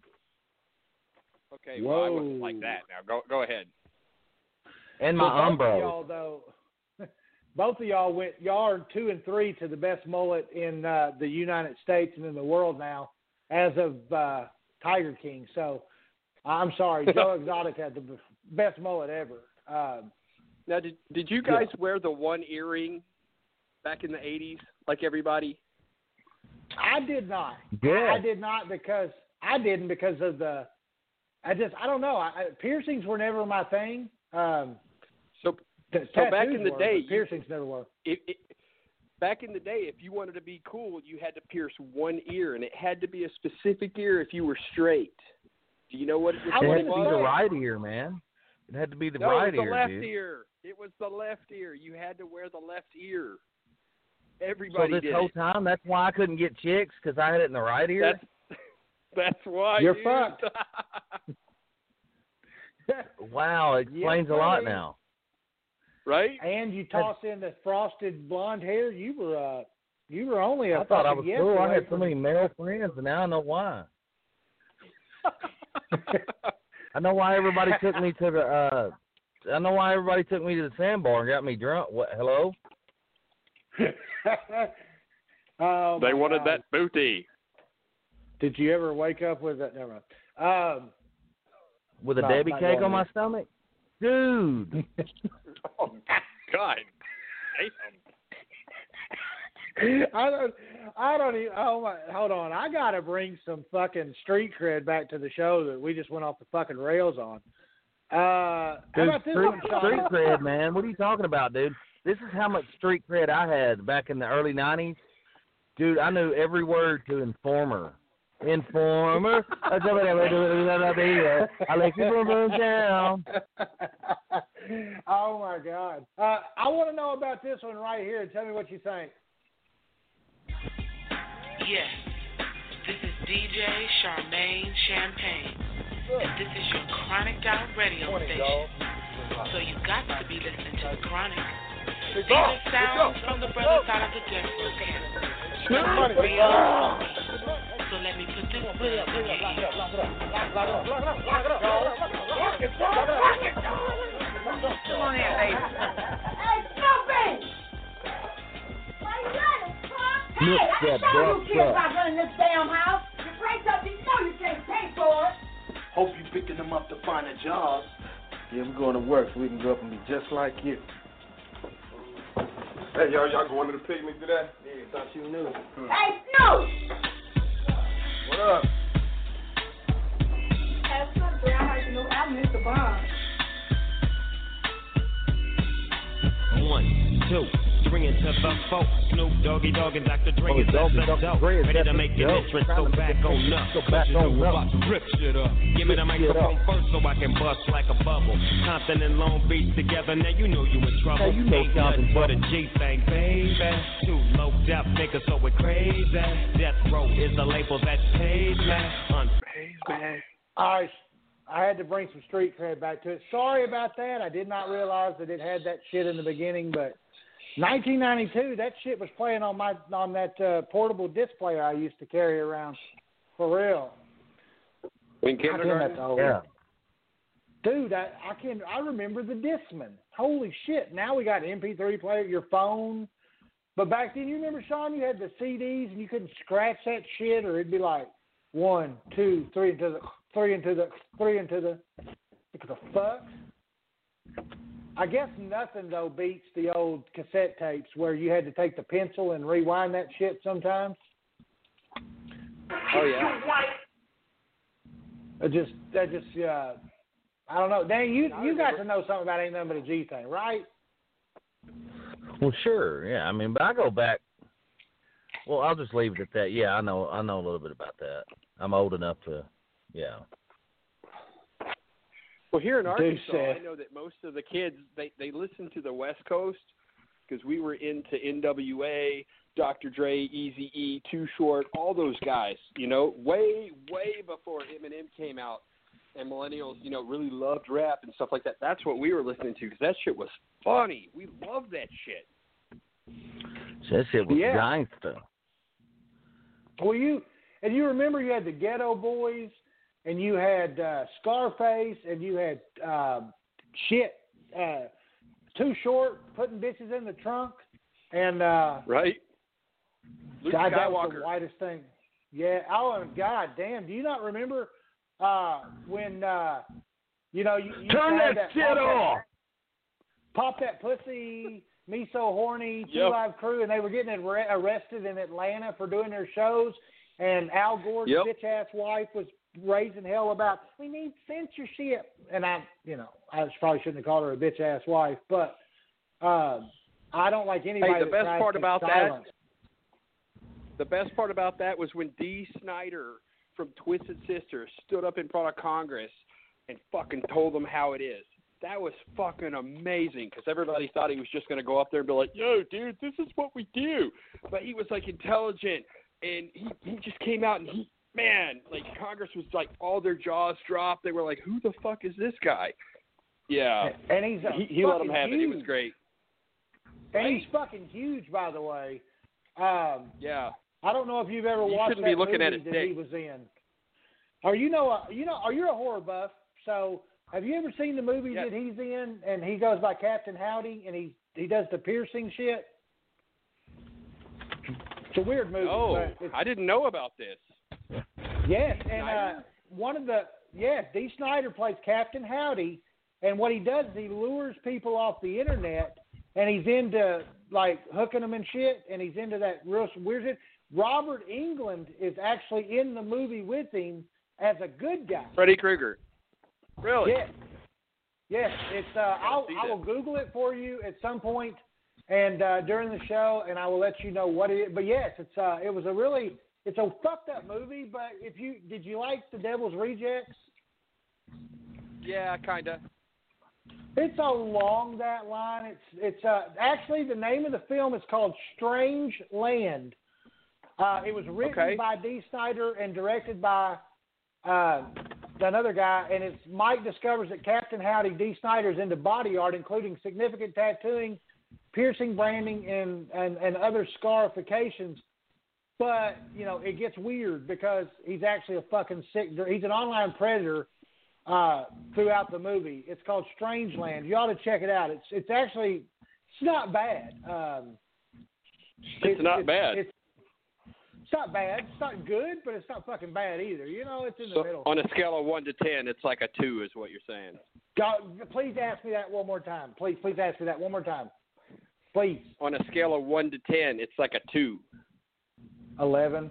Okay, well, I wasn't like that. Now go go ahead. And my both of umbro. y'all though, both of y'all went. Y'all are two and three to the best mullet in uh, the United States and in the world now, as of uh, Tiger King. So, I'm sorry, Joe Exotic had the best mullet ever. Um, Now, did did you guys wear the one earring back in the '80s, like everybody? I did not. Yeah. I did not because I didn't because of the. I just I don't know. I, I, piercings were never my thing. Um, So, t- So back in the were, day, but you- piercings never were. it, it, back in the day, if you wanted to be cool, you had to pierce one ear, and it had to be a specific ear if you were straight. Do you know what it, I It what had it wouldn't to be the right ear, man. It had to be the no, right it was ear, the left dude. ear. It was the left ear. You had to wear the left ear. So this did whole it. time, that's why I couldn't get chicks because I had it in the right ear. That's that's why You're dude. fucked. Wow, it explains a lot buddy. now. right? and you toss in the frosted blonde hair, you were uh, you were only a I thought I was yes cool. I had so many male friends, and now I know why. I know why everybody took me to the. uh I know why everybody took me to the sandbar and got me drunk. What? Hello? oh, they wanted God. that booty. Did you ever wake up with that? Never mind. Um, With a No, Debbie not cake on my there. stomach, dude. Oh God, damn. I don't. I don't even. Oh my! Hold on. I gotta bring some fucking street cred back to the show that we just went off the fucking rails on. Uh, how about this street, one, Sean? street cred, man. What are you talking about, dude? This is how much street cred I had back in the early '90s. Dude, I knew every word to Informer. Informer. I like you boom boom down. oh my God! Uh, I want to know about this one right here. Tell me what you think. Yes, this is DJ Charmaine Champagne, and this is your Chronic Out radio station. So you got to be listening to the Chronic. These are sounds from the brother side of the death row. Real. So let me put this buzz in your ear. Come on in, baby. Hey, Snoopy! Why you running, Hey, I can show you kids up. about running this damn house. You break up, you know you can't pay for it. Hope you picking them up to find a job. Yeah, we're going to work so we can grow up and be just like you. Hey, y'all, y'all going to the picnic today? Yeah, thought you knew. Hey, Snoop! What up? Hey, Snoopy, I heard you know I missed the bomb. One, two, three into the four. Snoop Doggy Dogg and Dr. Dre Oh, is Doggy the Dr. dope. Dre is Ready to definitely make an dope. entrance, Trying so to make back an on entrance, up. so back Cause you know on we're up. about to rip shit up. Give me the Rip shit microphone up. first so I can bust like a bubble. Compton and Long Beach together, now you know you in trouble. Now you know Ain't Compton nothing but a G thing, baby. Too low death niggas, so we're crazy. Death Row is the label that pays me. Unpaid me. All right, I had to bring some street cred back to it. Sorry about that. I did not realize that it had that shit in the beginning, but 1992, that shit was playing on my on that uh, portable disc player I used to carry around. For real. In I can't kindergarten? Yeah. Dude, I, I can I remember the Discman. Holy shit! Now we got MP3 player, your phone. But back then, you remember Sean? You had the CDs and you couldn't scratch that shit, or it'd be like one, two, three into the three into the three into the. What the fuck? I guess nothing though beats the old cassette tapes where you had to take the pencil and rewind that shit sometimes. Oh yeah. It just that just uh I don't know. Dan, you you got to know something about ain't nothing but a G thing, right? Well, sure, yeah. I mean, but I go back. Well, I'll just leave it at that. Yeah, I know. I know a little bit about that. I'm old enough to. Yeah. Well, here in Arkansas. I know that most of the kids they they listen to the West Coast because we were into NWA, Dr. Dre, Easy E, Too Short, all those guys. You know, way way before Eminem came out, and millennials, you know, really loved rap and stuff like that. That's what we were listening to because that shit was funny. We loved that shit. So that shit was Yeah. gangster. Well, you and you remember you had the Ghetto Boys, and you had uh, Scarface, and you had uh, shit uh, Too Short putting bitches in the trunk, and uh, Right. Luke God, that was Skywalker. the whitest thing. Yeah. Oh, and God damn! Do you not remember uh, when uh, you know you, you Turn had that shit pop off. pop that pussy, me so horny, Two Yep. Live Crew, and they were getting arrested in Atlanta for doing their shows. And Al Gore's Yep. bitch ass wife was raising hell about we need censorship, and I, you know, I probably shouldn't have called her a bitch ass wife, but uh, I don't like anybody. Hey, the best part about silence. that the best part about that was when Dee Snider from Twisted Sister stood up in front of Congress and fucking told them how it is. That was fucking amazing because everybody thought he was just going to go up there and be like, "Yo, dude, this is what we do," but he was like intelligent and he he just came out and he man like Congress was like all their jaws dropped. They were like, "Who the fuck is this guy?" Yeah, And he's a he, he let him have it. He was great. And he's fucking huge, by the way. Um, Yeah. I don't know if you've ever You watched shouldn't that be looking at movie that he was in. Are you know? Uh, you know? Are you a horror buff? So have you ever seen the movie Yes. that he's in, and he goes by Captain Howdy, and he he does the piercing shit? It's a weird movie. Oh, I didn't know about this. Yes, and uh, one of the yes, Dee Snider plays Captain Howdy, and what he does is he lures people off the internet, and he's into like hooking them and shit, and he's into that real weird shit. Robert Englund is actually in the movie with him as a good guy. Freddy Krueger. Really? Yes, yes. It's uh, I'll I will Google it for you at some point, and uh, during the show, and I will let you know what it is. But yes, it's uh, it was a really it's a fucked up movie. But if you did you like The Devil's Rejects? Yeah, kinda. It's along that line. It's it's uh, actually the name of the film is called Strange Land. Uh, it was written Okay. by Dee Snider and directed by uh, another guy, and it's Mike discovers that Captain Howdy Dee Snyder is into body art, including significant tattooing, piercing, branding, and and, and other scarifications. But you know, it gets weird because he's actually a fucking sick. He's an online predator uh, throughout the movie. It's called Strangeland. You ought to check it out. It's it's actually it's not bad. Um, It's not bad. It's, it's not bad. It's not good, but it's not fucking bad either. You know, it's in the So middle. on a scale of one to ten, it's like a two, is what you're saying. God, please ask me that one more time. Please, please ask me that one more time. Please. On a scale of one to ten, it's like a two. Eleven.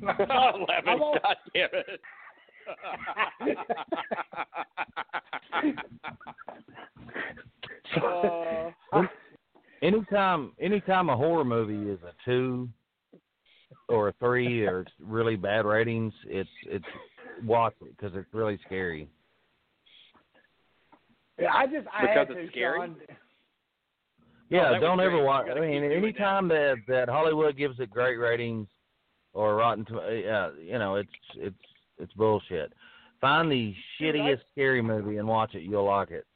Eleven. I won't- God damn it. Uh, Anytime, anytime a horror movie is a two or a three or it's really bad ratings, it's it's watch it because it's really scary. Yeah, I just I Because had to, it's scary? Sean. Yeah, that don't ever watch. I mean, anytime that that Hollywood gives it great ratings or Rotten, to, uh, you know, it's it's it's bullshit. Find the shittiest scary movie and watch it. You'll like it.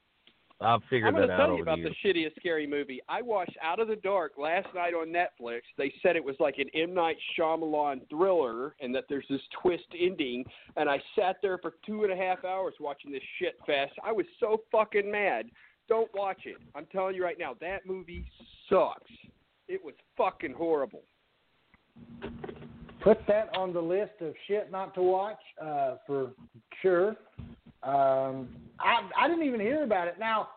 I've figured I'm going to tell you about the the shittiest scary movie. I watched Out of the Dark last night on Netflix. They said it was like an M Night Shyamalan thriller, and that there's this twist ending. And I sat there for two and a half hours watching this shit fest. I was so fucking mad. Don't watch it. I'm telling you right now, that movie sucks. It was fucking horrible. Put that on the list of shit not to watch uh, for sure. Um, I I didn't even hear about it. Now,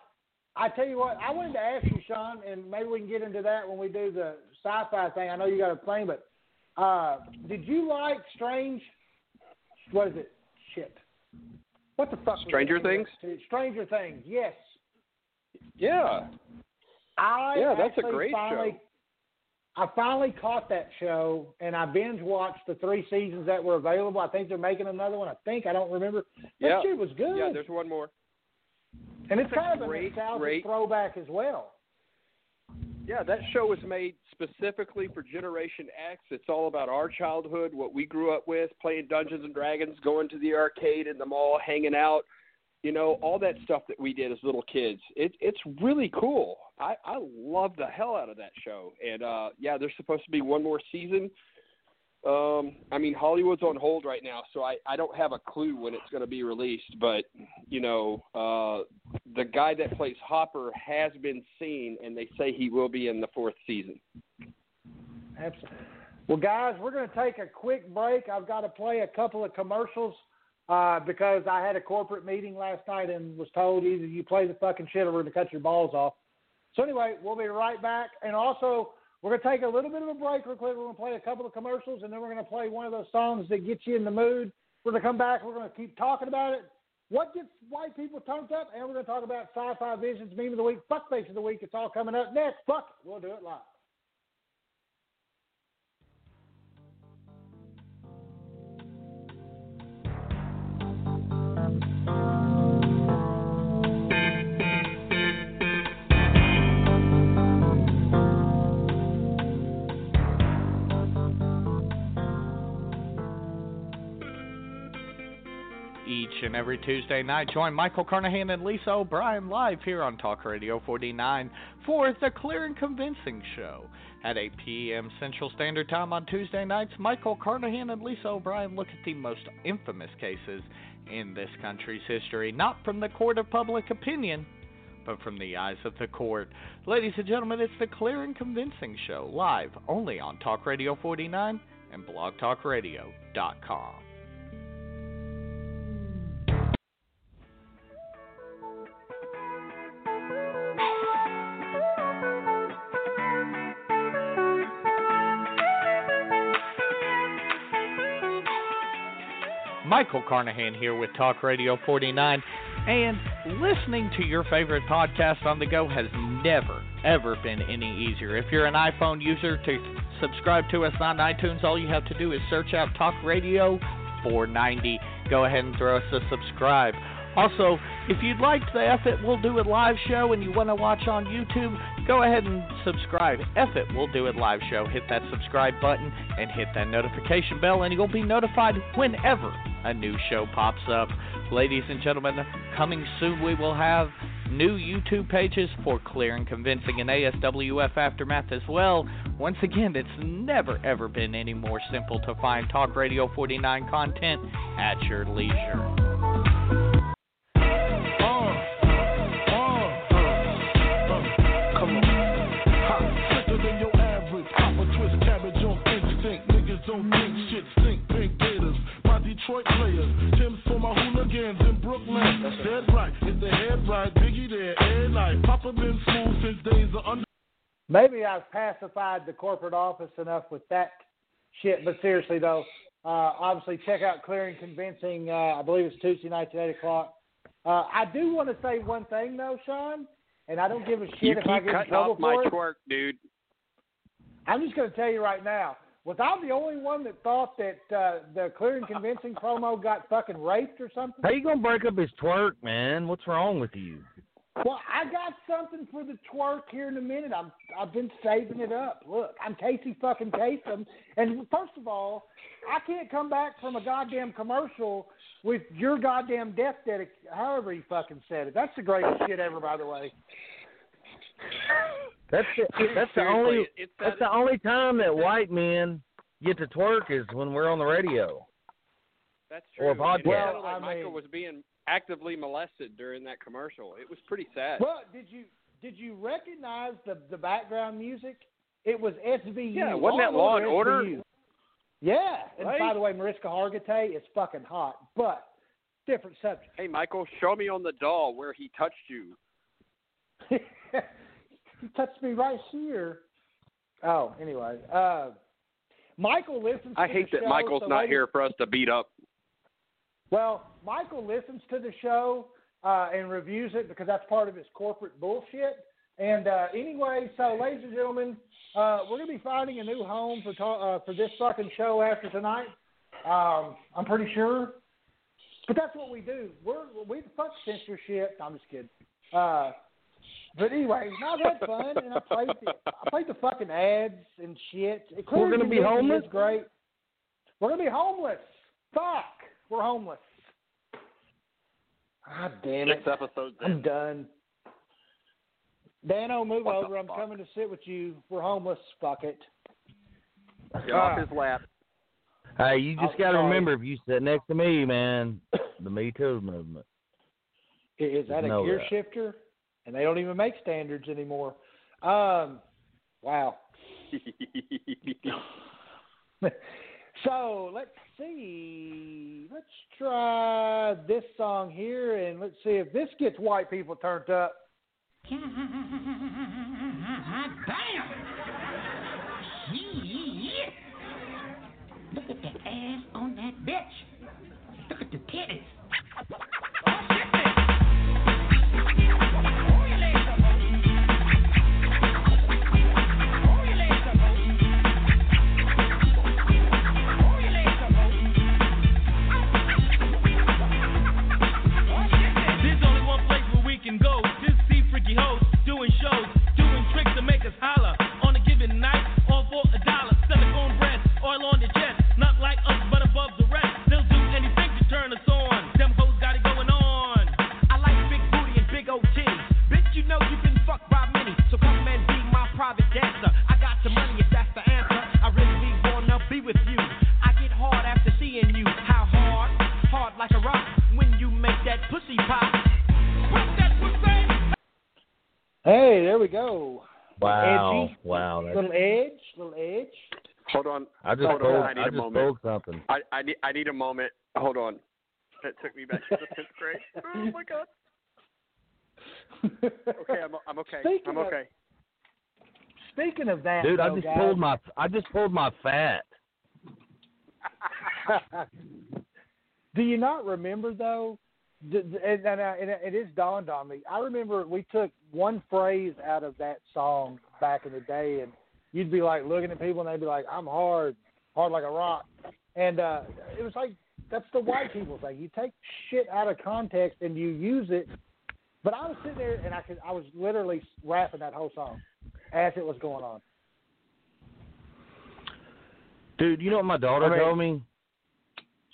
I tell you what, I wanted to ask you, Sean, and maybe we can get into that when we do the sci-fi thing. I know you got a thing, but uh, did you like Strange? What is it? Shit. What the fuck? Stranger Things? Stranger Things. Yes. Yeah. I Yeah, that's a great finally, show. I finally caught that show, and I binge watched the three seasons that were available. I think they're making another one. I think I don't remember. That Yeah. shit was good. Yeah, there's one more. and it's That's kind of a nostalgic great- throwback as well. Yeah, that show was made specifically for Generation X. It's all about our childhood, what we grew up with, playing Dungeons and Dragons, going to the arcade in the mall, hanging out, you know, all that stuff that we did as little kids. It, it's really cool. I, I love the hell out of that show. And uh yeah, there's supposed to be one more season. Um, I mean, Hollywood's on hold right now, so I, I don't have a clue when it's going to be released. But you know, uh, the guy that plays Hopper has been seen, and they say he will be in the fourth season. Absolutely. Well, guys, we're going to take a quick break. I've got to play a couple of commercials uh, because I had a corporate meeting last night and was told either you play the fucking shit or we're going to cut your balls off. So anyway, we'll be right back. And also, we're going to take a little bit of a break real quick. We're going to play a couple of commercials, and then we're going to play one of those songs that gets you in the mood. We're going to come back. We're going to keep talking about it. What gets white people turned up? And we're going to talk about sci-fi visions, meme of the week, fuckface of the week. It's all coming up next. Fuck it. We'll do it live. Each and every Tuesday night, join Michael Carnahan and Lisa O'Brien live here on Talk Radio 49 for The Clear and Convincing Show. At 8 p.m. Central Standard Time on Tuesday nights, Michael Carnahan and Lisa O'Brien look at the most infamous cases in this country's history, not from the court of public opinion, but from the eyes of the court. Ladies and gentlemen, it's The Clear and Convincing Show, live only on Talk Radio 49 and blogtalkradio.com. Michael Carnahan here with Talk Radio 49, and listening to your favorite podcast on the go has never, ever been any easier. If you're an iPhone user to subscribe to us on iTunes, all you have to do is search out Talk Radio 490. Go ahead and throw us a subscribe. Also, if you'd like the F It We'll Do It live show and you want to watch on YouTube, go ahead and subscribe. F It We'll Do It live show. Hit that subscribe button and hit that notification bell, and you'll be notified whenever a new show pops up. Ladies and gentlemen, coming soon we will have new YouTube pages for Clear and Convincing and ASWF Aftermath as well. Once again, it's never ever been any more simple to find Talk Radio 49 content at your leisure. I've pacified the corporate office enough with that shit. But seriously, though, uh, obviously check out Clear and Convincing. Uh, I believe it's Tuesday nights at 8 o'clock. Uh, I do want to say one thing, though, Sean, and I don't give a shit You if I keep get in cutting trouble off my for it. twerk, dude. I'm just going to tell you right now. Was I the only one that thought that uh, the Clear and Convincing promo got fucking raped or something? How you gonna break up his twerk, man? What's wrong with you? Well, I got something for the twerk here in a minute. I'm I've been saving it up. Look, I'm Casey fucking Kasem, and first of all, I can't come back from a goddamn commercial with your goddamn death dedic. However you fucking said it. That's the greatest shit ever, by the way. That's the, that's the only it's that's the only time that white men get to twerk is when we're on the radio. That's Or a true. And it podcast. sounded like I Michael mean- was being actively molested during that commercial. It was pretty sad. Well, did you did you recognize the the background music? It was SVU. Yeah, wasn't that Law and Order? SVU. Yeah, and Right? by the way, Mariska Hargitay is fucking hot. But different subject. Hey, Michael, show me on the doll where he touched you. he touched me right here. Oh, anyway. Uh, Michael listens. I hate that show, Michael's so not ladies- here for us to beat up. Well, Michael listens to the show uh, and reviews it because that's part of his corporate bullshit. And uh, anyway, so ladies and gentlemen, uh, we're gonna be finding a new home for ta- uh, for this fucking show after tonight. Um, I'm pretty sure, but that's what we do. We're we fuck censorship. I'm just kidding. Uh, but anyway, no, we had fun, and I played the, I played the fucking ads and shit. We're gonna be homeless? Great. We're gonna be homeless. Fuck, we're homeless. God damn it! Six episodes I'm in. done. Dano, move What the over. I'm fuck? coming to sit with you. We're homeless. Fuck it. Get off his lap. Hey, you just got to remember if you sit next to me, man, the Me Too movement. Is that a gear that. shifter? And they don't even make standards anymore. Um, wow. so let's see. Let's try this song here, and let's see if this gets white people turned up. Damn! Shit! Look at the ass on that bitch. Look at the titties. Can go. Just see freaky hoes doing shows, need I need a moment. Hold on. That took me back to the fifth grade. Oh my god. Okay, I'm I'm okay. Speaking I'm of- okay. Speaking of that, Dude, I just guys, pulled my I just pulled my fat. Do you not remember though? d- d- And, and, I- and it is dawned on me. I remember we took one phrase out of that song back in the day, and you'd be like looking at people, and they'd be like, "I'm hard, hard like a rock," and uh, it was like that's the white people thing. You take shit out of context and you use it. But I was sitting there, and I could, I was literally rapping that whole song as it was going on. Dude, you know what my daughter I mean- told me?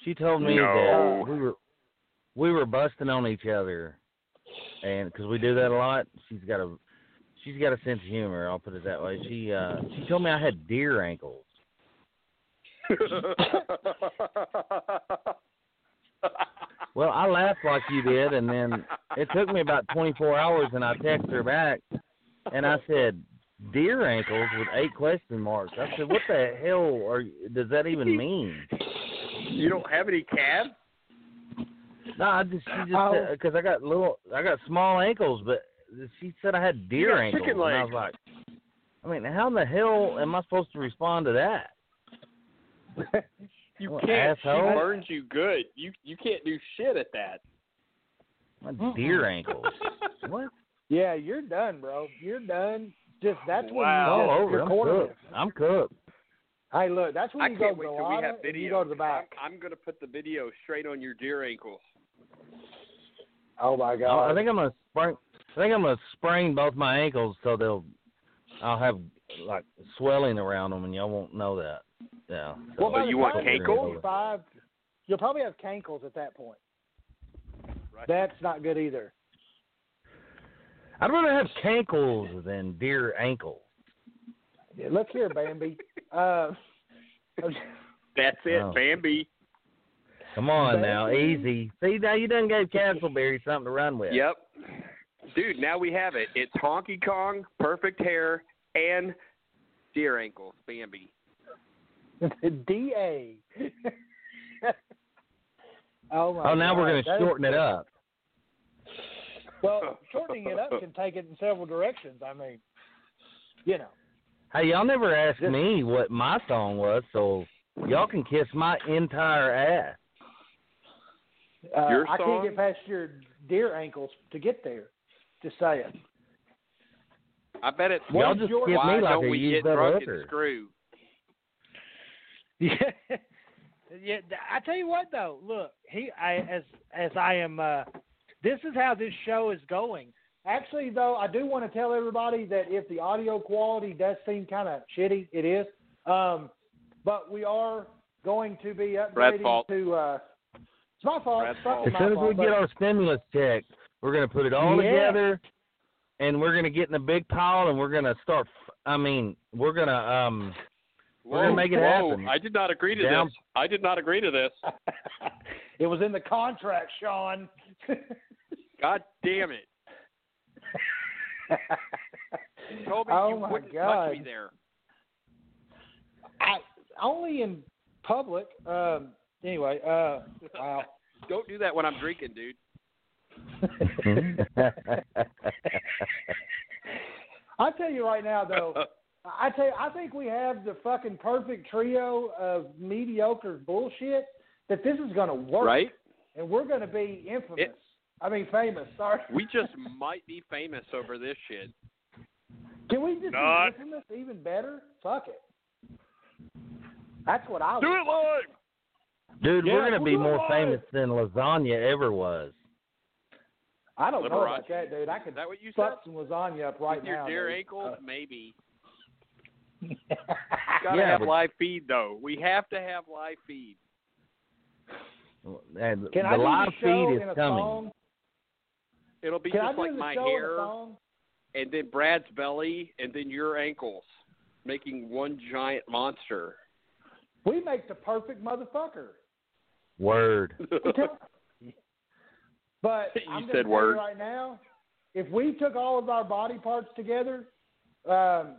She told me No. that we were we were busting on each other, and because we do that a lot, she's got a she's got a sense of humor. I'll put it that way. She uh she told me I had deer ankles. Well, I laughed like you did, and then it took me about 24 hours, and I texted her back, and I said, "Deer ankles" with eight question marks. I said, "What the hell are does that even mean?" You don't have any calves? No, I just she just Oh. because I got little, I got small ankles, but she said I had deer ankles, chicken and I was like, I mean, how in the hell am I supposed to respond to that? You Well, can't. asshole. She burns you good. You you can't do shit at that. My deer ankles. what? Yeah, you're done, bro. You're done. Just that's when Wow. you All just, over. you're I'm cornered. cooked. I'm cooked. Hey, look, that's when I you go wait till we have video. you go to the back. I'm, I'm gonna put the video straight on your deer ankles. Oh my god! I think I'm gonna sprain. I think I'm gonna sprain both my ankles so they'll. I'll have like swelling around them, and y'all won't know that. Yeah. So well, by you want time you're cankles? 25, You'll probably have cankles at that point. Right. That's not good either. I'd rather have cankles than deer ankles. Yeah, let's hear Bambi. uh, That's it, Oh. Bambi. Come on now, easy. See now you done gave Castleberry something to run with. Yep. Dude, now we have it. It's Honky Kong, perfect hair, and deer ankles, Bambi. Da. Oh, my Oh, now we're going to that is- shorten it up. Well, shortening it up can take it in several directions. I mean, you know. Hey, y'all never asked Just- me what my song was, so y'all can kiss my entire ass. Uh, Your I can't get past your deer ankles to get there. Just saying. I bet it's Y'all just your- skip why me like don't a we used get drunk and screw? Yeah, yeah. I tell you what, though. Look, he, I, as as I am. Uh, this is how this show is going. Actually, though, I do want to tell everybody that if the audio quality does seem kind of shitty, it is. Um, but we are going to be Brad's upgrading fault. to. Uh, it's my fault. It's fucking As my soon as fault, we get our stimulus check, we're going to put it all Yeah. together, and we're going to get in a big pile, and we're going to start. I mean, we're going to um, we're Whoa, to make it whoa, happen. I did not agree to Down- this. I did not agree to this. it was in the contract, Sean. God damn it. You told me oh you my wouldn't God. touch me there. I only in public. Um, anyway, uh, wow. Don't do that when I'm drinking, dude. I tell you right now, though, I tell you, I think we have the fucking perfect trio of mediocre bullshit that this is going to work, Right? And we're going to be infamous. It- I mean, famous. Sorry. We just might be famous over this shit. Can we just Not- be infamous even better? Fuck it. That's what I Do it live. Dude, Yeah, we're going to be more live. famous than lasagna ever was. I don't know about that, dude. I could that what you fuck some lasagna up right With your now. deer dude. ankles, Uh, maybe. Gotta Yeah, have but- live feed though. We have to have live feed. And Can the I do live the show feed in is a coming. song? It'll be Can I just do like the my show in a hair, and then Brad's belly, and then your ankles, making one giant monster. We make the perfect motherfucker. Word. But You I'm said word. Right now, if we took all of our body parts together, um,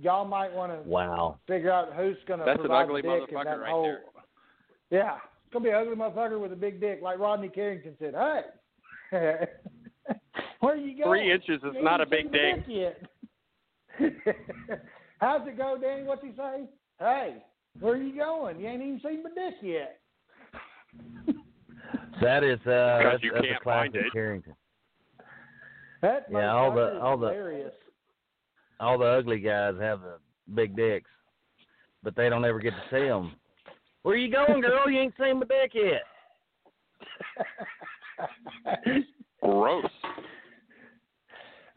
y'all might want to Wow. figure out who's going to That's an provide ugly the dick in motherfucker that right whole. there. Yeah, it's gonna be an ugly motherfucker with a big dick, like Rodney Carrington said. Hey, where are you going? Three inches is not a big seen the dick yet. How's it go, Danny? What's he say? Hey, where are you going? You ain't even seen my dick yet. That is uh, that's, you that's can't a find classic it. Carrington. That Yeah, all the- all the- hilarious. All the ugly guys have the big dicks, but they don't ever get to see them. Where you going, girl? You ain't seen my dick yet. Gross.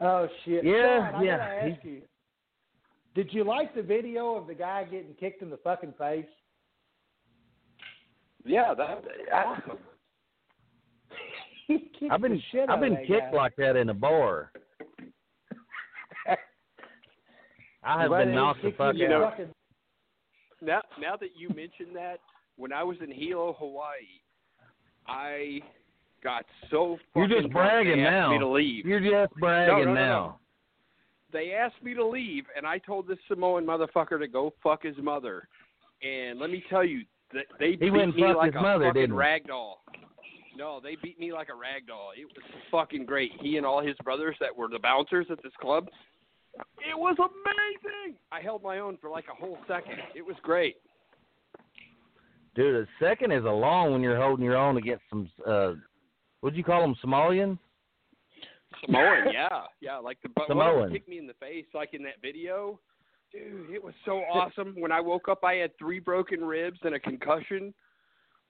Oh shit! Yeah, Sean, I yeah, gotta ask you. Did you like the video of the guy getting kicked in the fucking face? Yeah, that awesome. He I've been I've been kicked guy. like that in a bar. I have been knocked the fuck you know- out. Now, now that you mention that, when I was in Hilo, Hawaii, I got so You're fucking just drunk, bragging they asked now. me to leave. You're just bragging no, no, no, now. They asked me to leave, and I told this Samoan motherfucker to go fuck his mother. And let me tell you, th- they beat me like his a mother, fucking didn't rag doll. No, they beat me like a rag doll. It was fucking great. He and all his brothers that were the bouncers at this club. It was amazing. I held my own for like a whole second. It was great. Dude, a second is a long when you're holding your own against some uh what'd you call them, Somalians? Samoan, yeah, yeah, like the but one of them Samoan. kicked me in the face, like in that video. Dude, it was so awesome. When I woke up, I had three broken ribs and a concussion.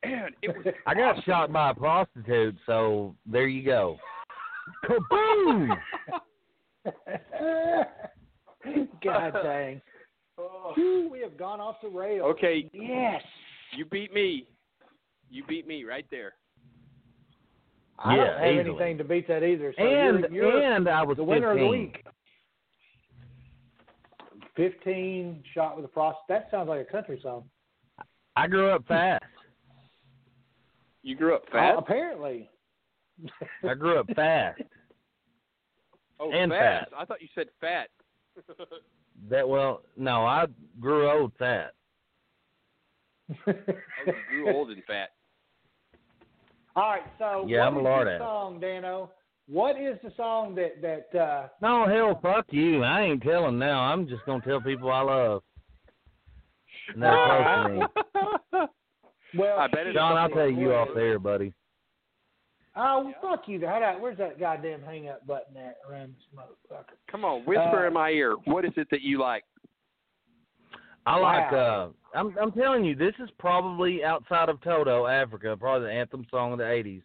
And it was. I got awesome. shot by a prostitute, so there you go. Kaboom! God dang. Whew, we have gone off the rails. Okay, Yes. you beat me. You beat me right there. I don't have easily. anything to beat that either. So and you're, you're and I was the winner of the 15. week. Fifteen shot with a prostitute. That sounds like a country song. I grew up fast. You grew up fast. Uh, apparently. I grew up fast. oh, and fat. fat. I thought you said fat. That well, no, I grew old fat. I you grew old and fat. All right, so Yeah, what I'm a is lard the at it. song, Dano? What is the song that that uh No, hell, fuck you. I ain't telling now. I'm just gonna tell people I love. And that's close to me. well I bet it's John, I'll something tell you off there, buddy. Oh, well, fuck you. How that, where's that goddamn hang up button at around this motherfucker? Come on, whisper Uh, in my ear. What is it that you like? I like. Wow. uh I'm. I'm telling you, this is probably outside of Toto, Africa, probably the anthem song of the '80s.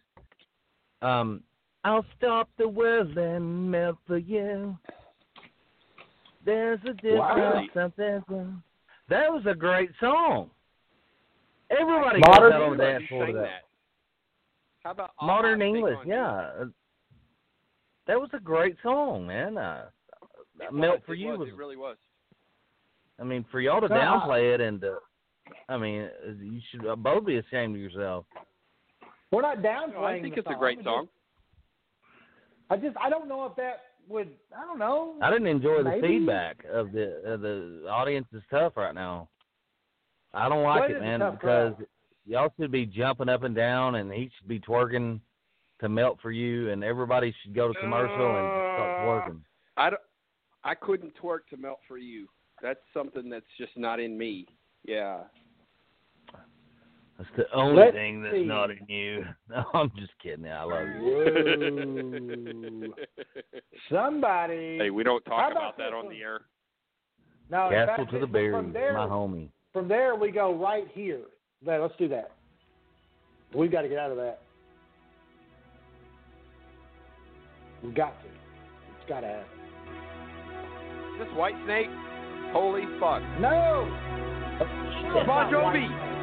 Um, I'll stop the world and melt for you. There's a difference. Wow. something. That was a great song. Everybody Modern got that on the dance floor that. that. How about All Modern I Sing English, on You? yeah. Uh, That was a great song, man. Uh, It Melt was, for it You was, was It really was. I mean, for y'all to No, I- downplay it and uh, I mean, uh, you should uh, both be ashamed of yourself. We're not downplaying No, I think the it's a great song. I just I don't know if that would I don't know. I didn't enjoy the feedback of the of the audience is tough right now. I don't like What it, is a man, because crowd? Y'all should be jumping up and down, and he should be twerking to melt for you, and everybody should go to commercial and start uh, twerking. I don't. I couldn't twerk to melt for you. That's something that's just not in me. Yeah. That's the only Let's thing that's see. not in you. No, I'm just kidding. I love you. Somebody. hey, we don't talk about about that on one? the air. no, Castle fact, to the from berries, there, my homie. From there we go right here. Let, let's do that. We've got to get out of that. We've got to. It's got to happen. This White Snake. Holy fuck. No. Bon Jovi.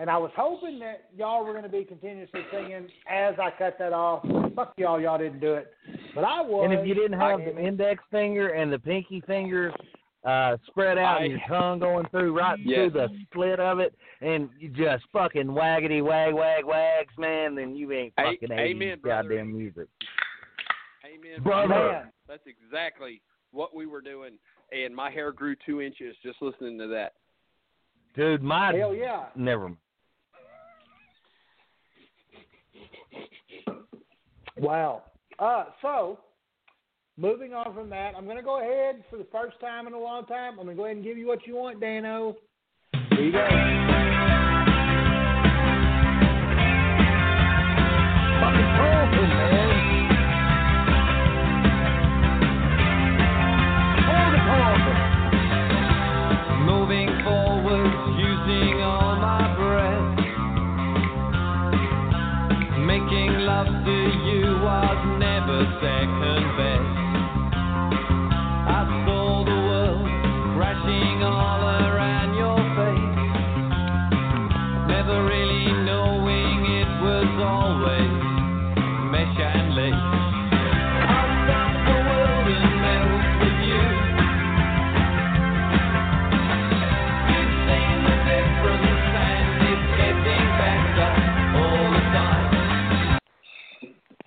And I was hoping that y'all were going to be continuously singing as I cut that off. Fuck y'all, y'all didn't do it. But I was. And if you didn't have I- the index finger and the pinky finger uh spread out and your tongue going through right Yes. through the split of it and you just fucking waggity wag wag wags, man, then you ain't fucking 80s amen, brother. goddamn music. Amen. Brother. Man. That's exactly what we were doing. And my hair grew two inches just listening to that. Dude, my Hell yeah. never Wow. Uh, so, moving on from that, I'm going to go ahead for the first time in a long time. I'm going to go ahead and give you what you want, Dano. Here you go.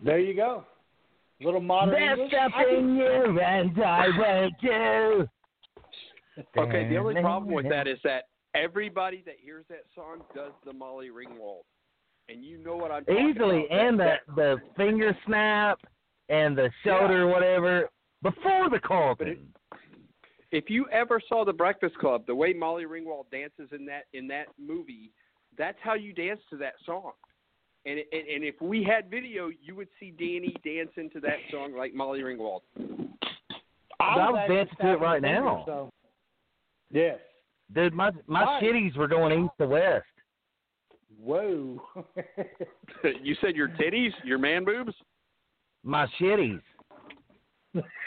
There you go. Little modern There's English. I something can- you and I won't do. Okay, the only problem with that is that everybody that hears that song does the Molly Ringwald, and you know what I'm talking Easily, about. and the That- the finger snap and the shoulder, whatever, before the Carlton. if you ever saw The Breakfast Club, the way Molly Ringwald dances in that in that movie, that's how you dance to that song. And and, and if we had video, you would see Danny dancing to that song like Molly Ringwald. I was dancing to it right now. So. Yes. Dude, my my Right. shitties were going east to west. Whoa. you said your titties, your man boobs, My shitties.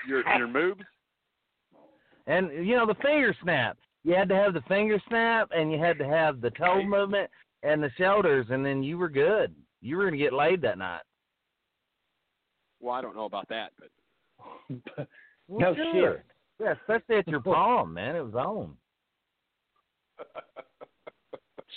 your your boobs. And you know the finger snap. You had to have the finger snap, and you had to have the toe movement and the shoulders, and then you were good. You were gonna get laid that night. Well, I don't know about that, but Well, No sure. shit. Yeah, especially at your prom, man. It was on.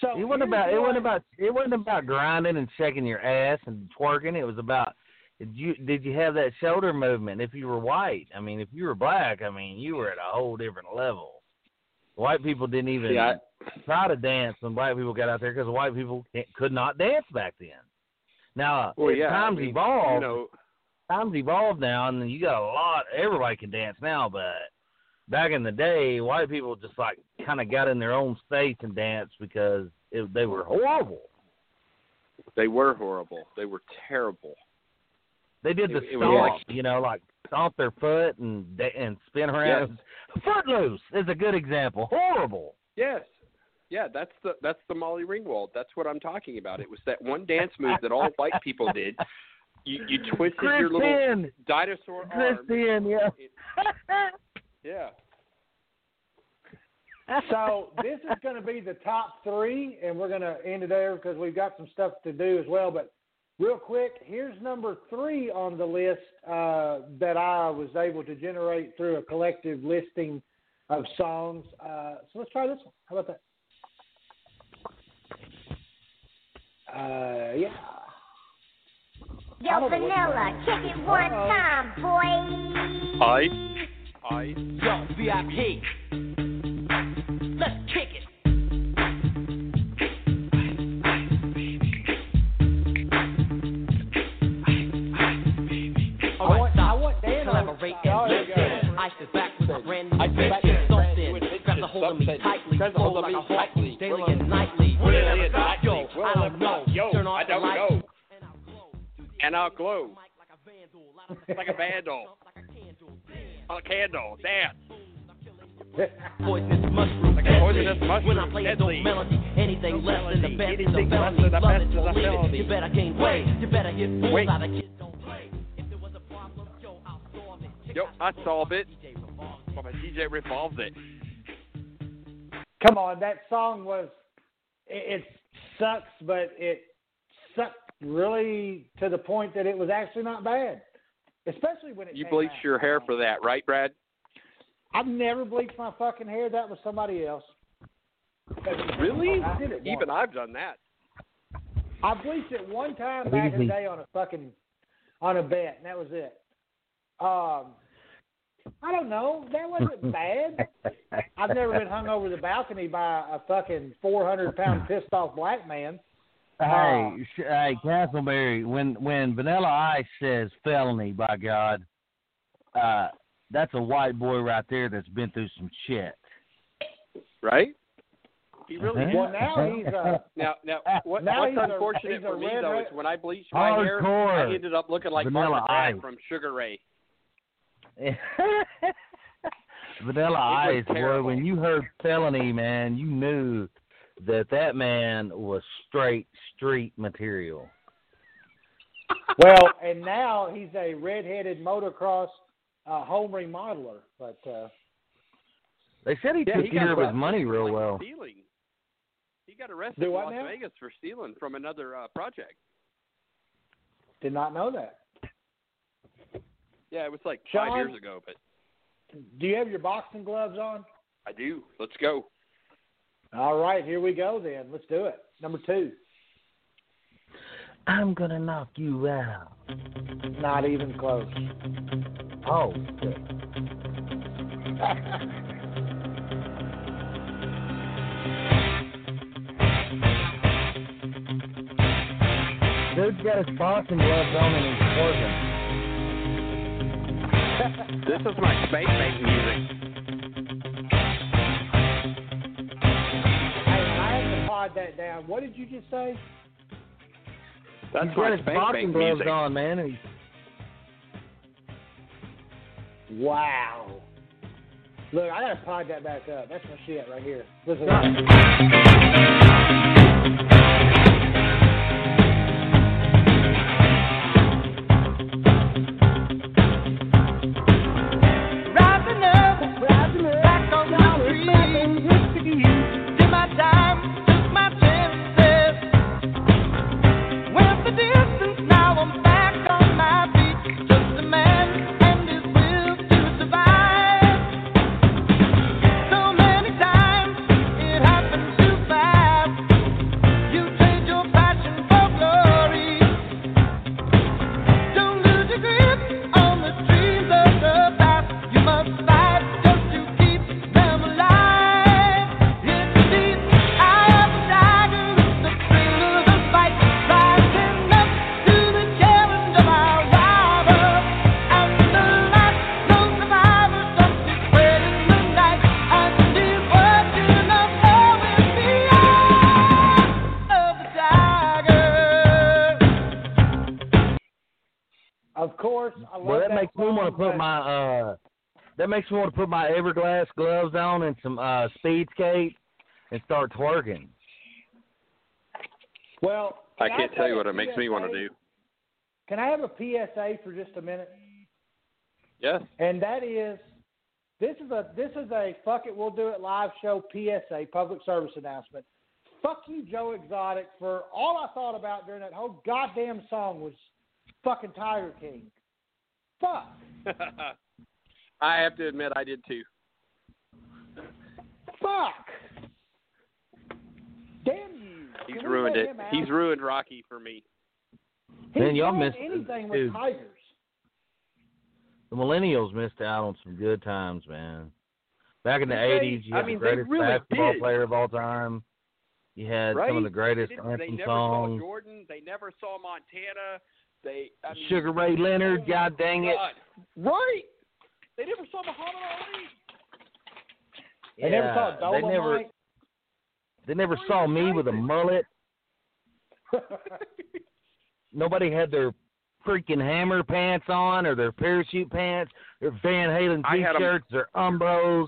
So It wasn't here's about. It wasn't about. It wasn't about grinding and shaking your ass and twerking. It was about. Did you did you have that shoulder movement? If you were white, I mean, if you were black, I mean, you were at a whole different level. White people didn't even Yeah, try to dance when black people got out there because white people can't- could not dance back then. Now, Well, yeah, I times mean, evolved. you know, times evolved now, and you got a lot. Everybody can dance now, but back in the day, white people just like kind of got in their own space and danced because it, they were horrible. they were horrible. They were terrible. They did the It- it was like- you know, like stomp their foot and and spin around. Footloose is a good example. Horrible. Yes. Yeah, that's the that's the Molly Ringwald. That's what I'm talking about. It was that one dance move that all white people did. You you twisted your little Kristen, dinosaur arm. Kristen, yeah. Yeah. so this is going to be the top three, and we're going to end it there because we've got some stuff to do as well. But real quick, here's number three on the list uh, that I was able to generate through a collective listing of songs. Uh, so let's try this one. How about that? Uh, yeah. I Yo, don't know what Vanilla, kick it one Uh-oh. time, boy. I I Yo, VIP. Let's kick it. I want, I want Dan Collaborate and Oh, there listen. Ice is back with my brand new Ice invention. Something new invention. grabs a hold of me tightly. grabs a Flow hold of like me a hawk tightly. daily and nightly. Will Never And I'll glow like a vandal. On a candle, dance. Poisonous mushroom. Like a poisonous mushroom, When I play it, deadly. no melody. Anything less than the best is a felony. the Love best it, is a believe it. You better gain weight. You better hit fools Wait. out of kids don't play. If there was a problem, yo, I'll solve it. Yo, I solved it. Well, my DJ revolved it. Come on, that song was it, it sucks, but it sucked really to the point that it was actually not bad, especially when it. You bleached out. your hair for that, right, Brad? I've never bleached my fucking hair. That was somebody else. Really? I did it once. Even I've done that. I bleached it one time back in the day on a fucking on a bet, and that was it. Um, I don't know. That wasn't bad. I've never been hung over the balcony by a fucking four hundred pound pissed off black man. Hey, sh- hey, Castleberry. When when Vanilla Ice says felony, by God, uh, that's a white boy right there that's been through some shit. Right? He really Uh-huh. did. Well, now he's uh, Now, now, what, Now what's unfortunate a for me though red- is when I bleached my hair, I ended up looking like Vanilla Mark Ice. from Sugar Ray. Vanilla It Ice, boy. When you heard felony, man, you knew that that man was straight street material. well, and now he's a redheaded motocross uh, home remodeler. But uh, They said he Yeah, took he care of his money real like, well. Stealing. He got arrested Do in Las now? Vegas for stealing from another uh, project. did not know that. Yeah, it was like Sean? five years ago, but Do you have your boxing gloves on? I do. Let's go. All right, here we go then. Let's do it. Number two. I'm gonna knock you out. Not even close. Oh. Dude's got his boxing gloves on and he's twerking. This is my space mate music. Have that down. What did you just say? That's he's my got his space boxing mate gloves music. on, man, and he's Wow. Look, I gotta pod that back up. That's my shit right here. Listen. Makes me want to put my Everlast gloves on and some uh speed skate and start twerking. Well, I can can't say tell you what it makes me want to do. Can I have a PSA for just a minute? Yes. And that is, this is a this is a fuck it, we'll do it live show PSA public service announcement. Fuck you, Joe Exotic, for all I thought about during that whole goddamn song was fucking Tiger King. Fuck. I have to admit, I did too. Fuck. Damn you. He's Can ruined it. He's ruined Rocky for me. He's Man, y'all missed- anything with tigers. The millennials missed out on some good times, man. Back in the They- '80s, you I had mean, the greatest really basketball did. player of all time. You had right? some of the greatest they, didn't- they anthem never saw songs. Jordan. They never saw Montana. They I mean, Sugar Ray Leonard, oh God dang it. God. Right. They never saw Muhammad Ali. They never Yeah, saw they never they never saw me with a mullet. Nobody had their freaking hammer pants on or their parachute pants, their Van Halen I had 'em- t-shirts, their Umbros.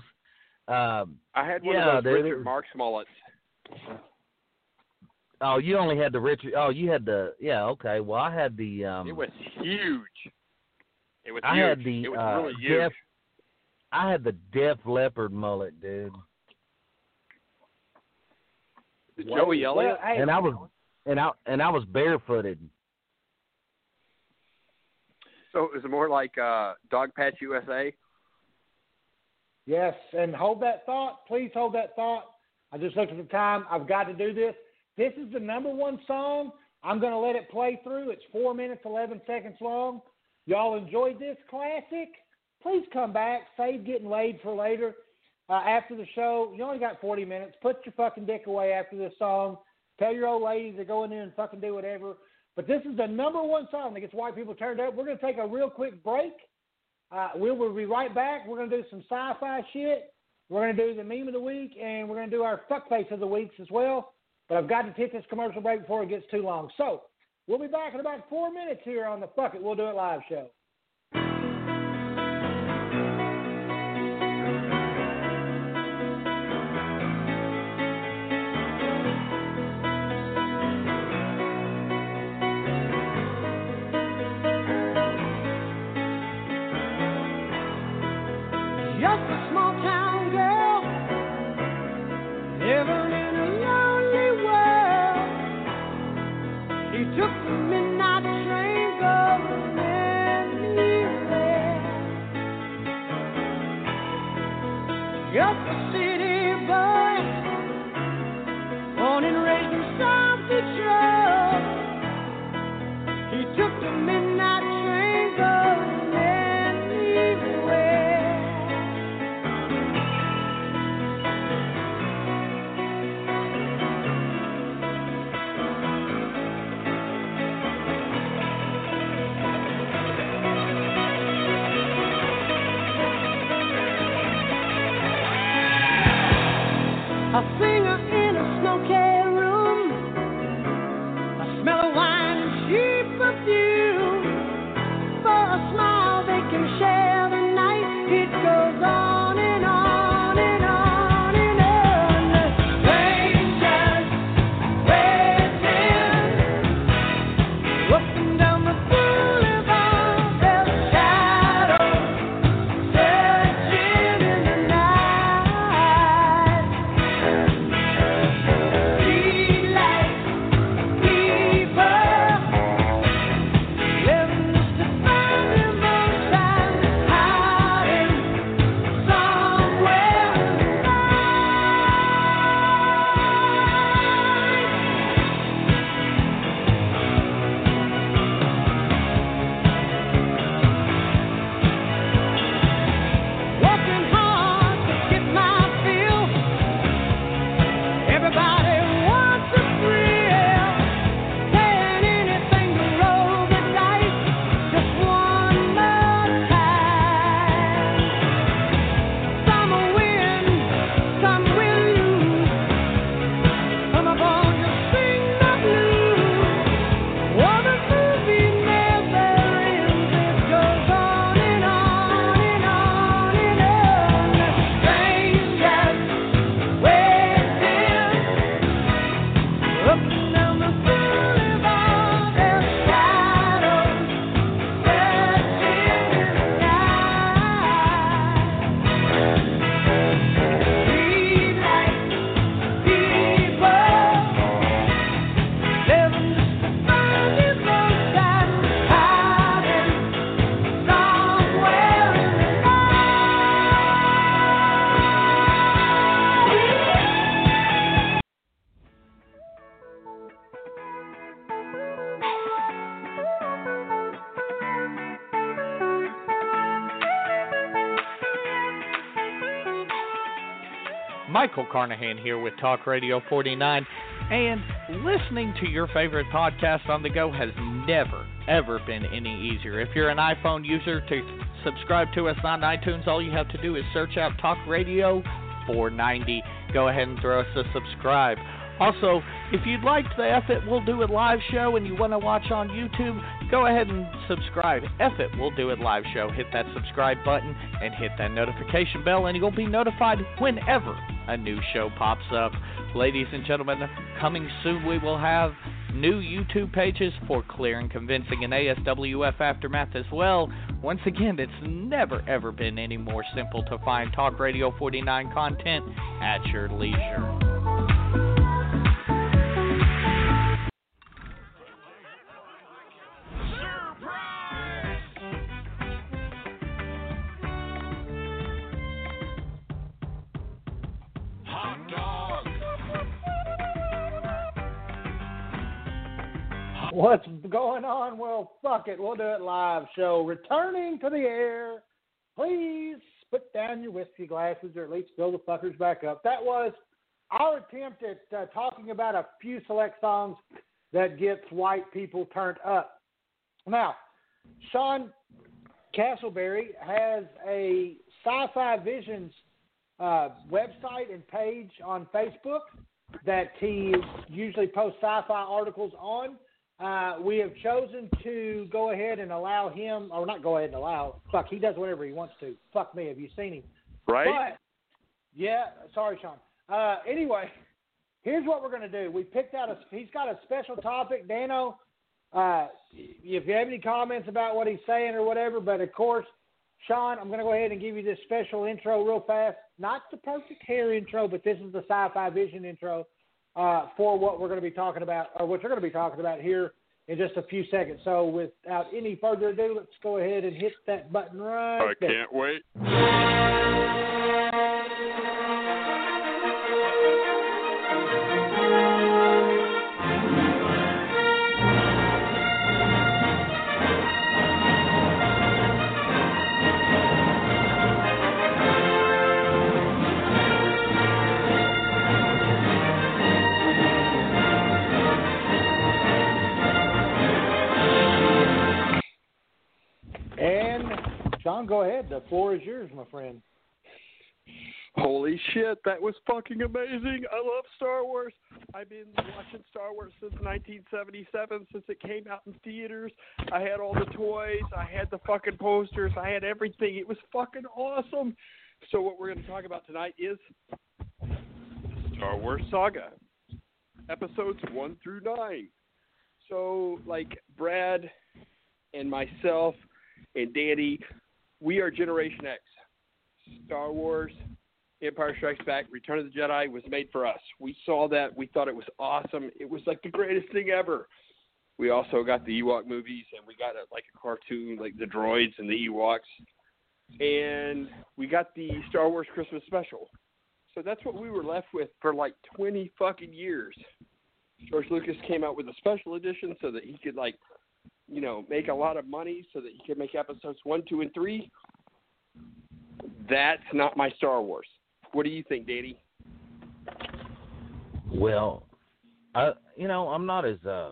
Um, I had one yeah, of those they're- Richard Marx mullets. Oh, you only had the Richard. Oh, you had the. Yeah, okay. Well, I had the. um it was huge. It was I huge. had the it was uh, really huge. Def. I had the Def Leppard mullet, dude. The Joey Elliott. and I was, and I and I was barefooted. So it was more like uh, Dog Patch USA. Yes, and hold that thought. Please hold that thought. I just looked at the time. I've got to do this. This is the number one song. I'm going to let it play through. It's four minutes, 11 seconds long. Y'all enjoyed this classic? Please come back. Save getting laid for later. Uh, after the show, you only got 40 minutes. Put your fucking dick away after this song. Tell your old lady to go in there and fucking do whatever. But this is the number one song that gets white people turned up. We're going to take a real quick break. Uh, we will be right back. We're going to do some sci-fi shit. We're going to do the meme of the week, and we're going to do our fuck face of the weeks as well. But I've got to take this commercial break before it gets too long. So we'll be back in about four minutes here on the Fuck It, We'll Do It Live show. Michael Carnahan here with Talk Radio 49, and listening to your favorite podcast on the go has never, ever been any easier. If you're an iPhone user, to subscribe to us on iTunes, all you have to do is search out Talk Radio 490. Go ahead and throw us a subscribe. Also, if you'd like the F It We'll Do It live show and you want to watch on YouTube, go ahead and subscribe. F It We'll Do It live show. Hit that subscribe button and hit that notification bell, and you'll be notified whenever a new show pops up. Ladies and gentlemen, coming soon we will have new YouTube pages for Clear and Convincing and ASWF Aftermath as well. Once again, it's never ever been any more simple to find Talk Radio 49 content at your leisure. What's going on? Well, fuck it. We'll do it live. Show returning to the air. Please put down your whiskey glasses or at least fill the fuckers back up. That was our attempt at uh, talking about a few select songs that gets white people turned up. Now, Sean Castleberry has a Sci-Fi Visions uh, website and page on Facebook that he usually posts sci-fi articles on. Uh, we have chosen to go ahead and allow him, or not go ahead and allow. Fuck, he does whatever he wants to. Fuck me. Have you seen him? Right? But, yeah. Sorry, Sean. Uh, anyway, here's what we're going to do. We picked out a. He's got a special topic, Dano. Uh, if you have any comments about what he's saying or whatever, but of course, Sean, I'm going to go ahead and give you this special intro real fast. Not the perfect hair intro, but this is the sci-fi vision intro uh, for what we're going to be talking about, or what you're going to be talking about here in just a few seconds. So, without any further ado, let's go ahead and hit that button right I there. can't wait. Sean, go ahead. The floor is yours, my friend. Holy shit, that was fucking amazing. I love Star Wars. I've been watching Star Wars since 1977, since it came out in theaters. I had all the toys, I had the fucking posters, I had everything. It was fucking awesome. So, what we're going to talk about tonight is Star Wars Saga, episodes 1 through 9. So, like, Brad and myself and Danny, we are Generation X. Star Wars, Empire Strikes Back, Return of the Jedi was made for us. We saw that. We thought it was awesome. It was like the greatest thing ever. We also got the Ewok movies, and we got a, like a cartoon, like the droids and the Ewoks, and we got the Star Wars Christmas special. So that's what we were left with for like 20 fucking years. George Lucas came out with a special edition so that he could like, you know, make a lot of money so that he could make episodes one, two, and three. That's not my Star Wars. What do you think, Danny? Well, I you know I'm not as uh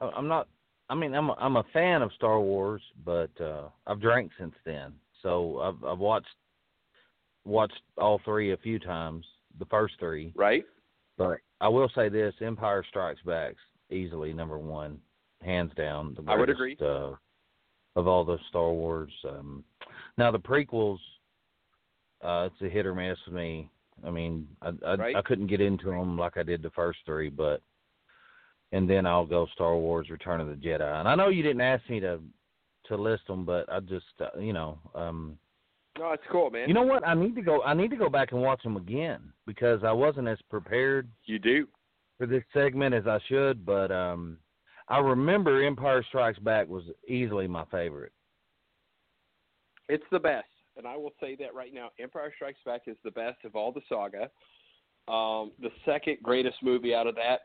I'm not I mean I'm a, I'm a fan of Star Wars, but uh I've drank since then, so I've I've watched watched all three a few times, the first three. Right. But I will say this: Empire Strikes Back's easily number one, hands down. The I would greatest, Uh, of all the Star Wars. Um, now the prequels, uh, it's a hit or miss with me. I mean, I I, Right. I couldn't get into them like I did the first three, but and then I'll go Star Wars: Return of the Jedi. And I know you didn't ask me to to list them, but I just uh, you know. um No, it's cool, man. you know what? I need to go. I need to go back and watch them again because I wasn't as prepared. You do for this segment as I should, but um, I remember Empire Strikes Back was easily my favorite. It's the best, and I will say that right now. Empire Strikes Back is the best of all the saga. Um, the second greatest movie out of that.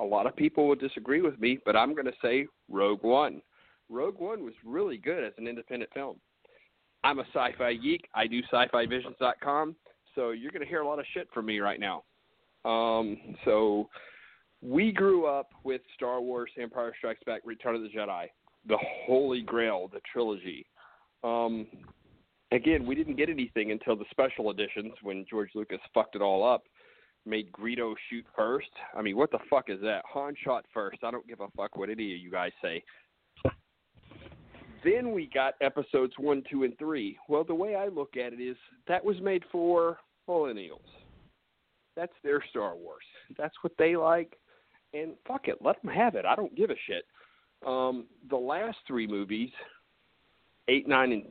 A lot of people will disagree with me, but I'm going to say Rogue One. Rogue One was really good as an independent film. I'm a sci-fi geek. I do sci-fi-visions.com, so you're going to hear a lot of shit from me right now. Um, so we grew up with Star Wars, Empire Strikes Back, Return of the Jedi, the Holy Grail, the trilogy. Um, again, we didn't get anything until the special editions when George Lucas fucked it all up. Made Greedo shoot first. I mean, what the fuck is that? Han shot first. I don't give a fuck what any of you guys say. Then we got episodes one, two, and three. Well, the way I look at it is that was made for millennials. That's their Star Wars. That's what they like, and fuck it, let them have it. I don't give a shit. Um, the last three movies, eight, nine, and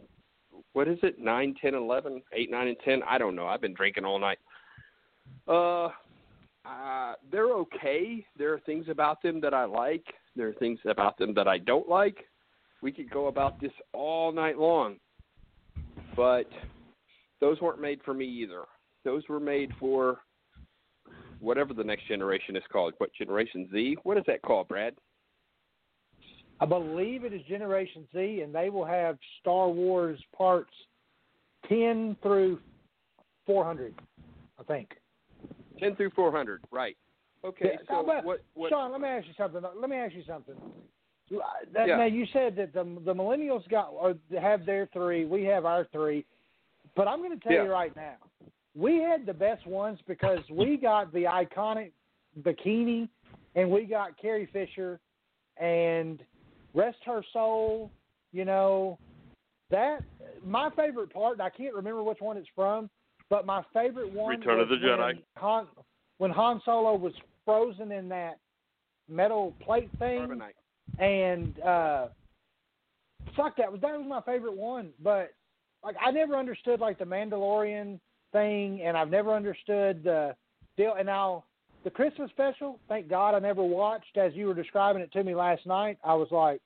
what is it? Nine, ten, eleven, eight, nine, and ten. I don't know. I've been drinking all night. Uh, uh, they're okay. There are things about them that I like. There are things about them that I don't like. We could go about this all night long, but those weren't made for me either. Those were made for whatever the next generation is called. What Generation Z? What is that called, Brad? I believe it is Generation Z, and they will have Star Wars parts 10 through 400, I think. 10 through 400, right. Okay, Yeah, so but, what, what Sean, let me ask you something. Let me ask you something. Uh, that, Yeah. Now you said that the the millennials got or have their three, we have our three, but I'm going to tell Yeah. you right now, we had the best ones because we got the iconic bikini, and we got Carrie Fisher, and rest her soul. You know, that my favorite part. and I can't remember which one it's from, but my favorite one Return of was the Jedi. when Han when Han Solo was frozen in that metal plate thing Carbonite. and uh fuck that was that was my favorite one but like i never understood like the mandalorian thing and i've never understood the deal. And now the christmas special thank god i never watched. As you were describing it to me last night i was like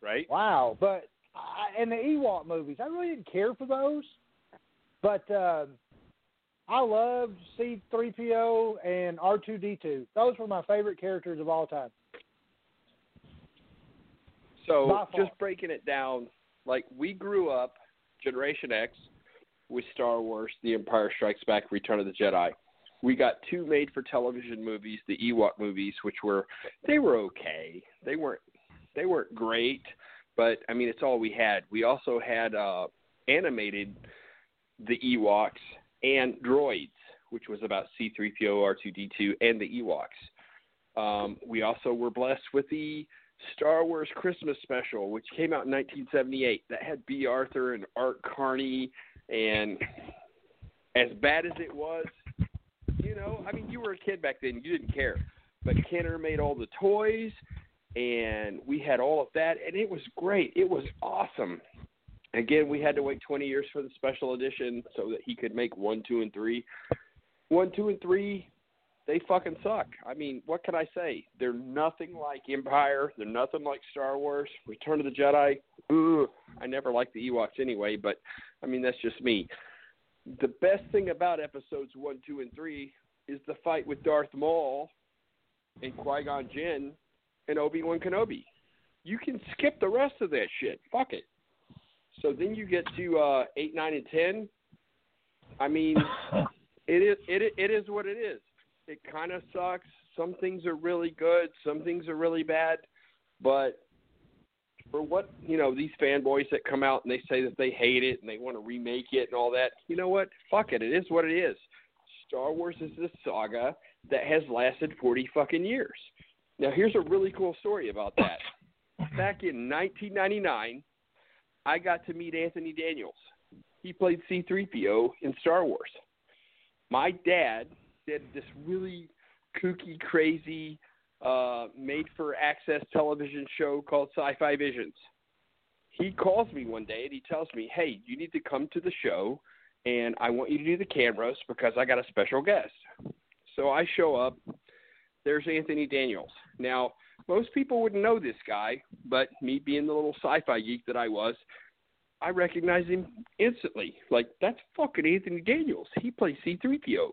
right. wow. But I, and the ewok movies i really didn't care for those. But um i loved c3po and r2d2 those were my favorite characters of all time. So just breaking it down, like we grew up, Generation X, with Star Wars, The Empire Strikes Back, Return of the Jedi. We got two made-for-television movies, the Ewok movies, which were they were okay. They weren't they weren't great, but I mean it's all we had. We also had uh, animated the Ewoks and droids, which was about C3PO, R2D2, and the Ewoks. Um, we also were blessed with the Star Wars Christmas special, which came out in 1978. That had Bea Arthur and Art Carney, and as bad as it was, you know, I mean, you were a kid back then, you didn't care. But Kenner made all the toys, and we had all of that, and it was great. It was awesome. Again, we had to wait 20 years for the special edition so that he could make one, two, and three. One, two, and three, they fucking suck. I mean, what can I say? They're nothing like Empire. They're nothing like Star Wars. Return of the Jedi. Ugh. I never liked the Ewoks anyway, but I mean that's just me. The best thing about episodes one, two, and three is the fight with Darth Maul and Qui Gon Jinn and Obi Wan Kenobi. You can skip the rest of that shit. Fuck it. So then you get to uh, eight, nine, and ten. I mean, it is it it is what it is. It kind of sucks. Some things are really good. Some things are really bad. But for what you know, these fanboys that come out and they say that they hate it and they want to remake it and all that. You know what? Fuck it. It is what it is. Star Wars is this saga that has lasted forty fucking years. Now here's a really cool story about that. Back in 1999, I got to meet Anthony Daniels. He played C3PO in Star Wars. My dad did this really kooky, crazy, uh, made for access television show called Sci Fi Visions. He calls me one day and he tells me, Hey, you need to come to the show and I want you to do the cameras because I got a special guest. So I show up. There's Anthony Daniels. Now, most people wouldn't know this guy, but me being the little sci fi geek that I was, I recognized him instantly. Like, that's fucking Anthony Daniels. He plays C3PO.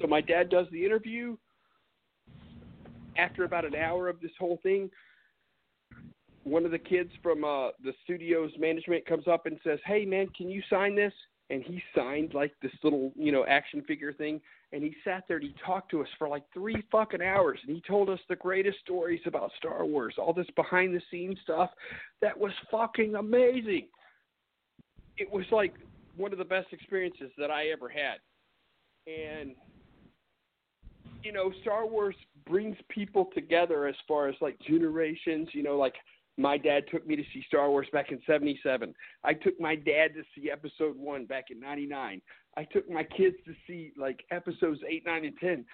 So my dad does the interview. After about an hour of this whole thing, one of the kids from uh, the studio's management comes up and says, "Hey, man, can you sign this?" And he signed like this little, you know, action figure thing. And he sat there and he talked to us for like three fucking hours. And he told us the greatest stories about Star Wars, all this behind the scenes stuff that was fucking amazing. It was like one of the best experiences that I ever had. And you know, Star Wars brings people together as far as like generations, you know, like my dad took me to see Star Wars back in 77. I took my dad to see episode 1 back in 99. I took my kids to see like episodes 8, 9 and 10.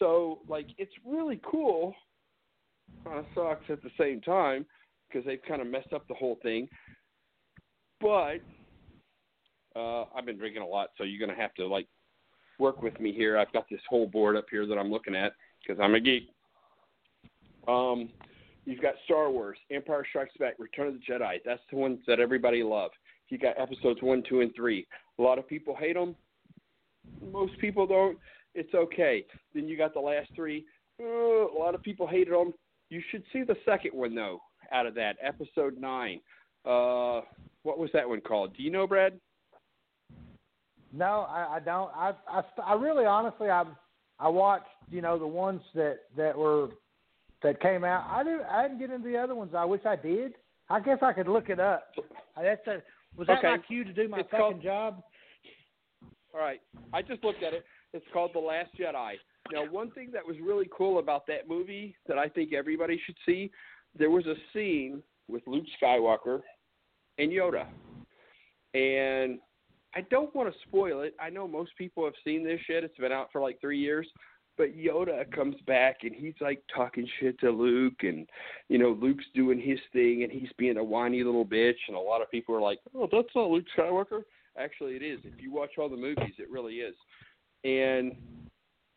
So, like it's really cool. Kind of sucks at the same time because they've kind of messed up the whole thing. But uh I've been drinking a lot, so you're to have to like work with me here. I've got this whole board up here that I'm looking at because I'm a geek. Um, you've got Star Wars, Empire Strikes Back, Return of the Jedi. That's the ones that everybody loves. You got episodes one, two, and three. A lot of people hate them. Most people don't. It's okay. Then you got the last three. Uh, a lot of people hated them. You should see the second one though. Out of that, episode nine. Uh, what was that one called? Do you know, Brad? No, I, I don't. I, I, I really, honestly, I, I watched, you know, the ones that that were that came out. I didn't, I didn't get into the other ones. I wish I did. I guess I could look it up. That's a, was that Okay. my cue to do my It's second called- job? All right. I just looked at it. It's called The Last Jedi. Now, one thing that was really cool about that movie that I think everybody should see, there was a scene with Luke Skywalker and Yoda. And I don't want to spoil it. I know most people have seen this shit. It's been out for like three years. But Yoda comes back and he's like talking shit to Luke, and you know Luke's doing his thing, and he's being a whiny little bitch, and a lot of people are like, "Oh, that's not Luke Skywalker." Actually, it is. If you watch all the movies, it really is. And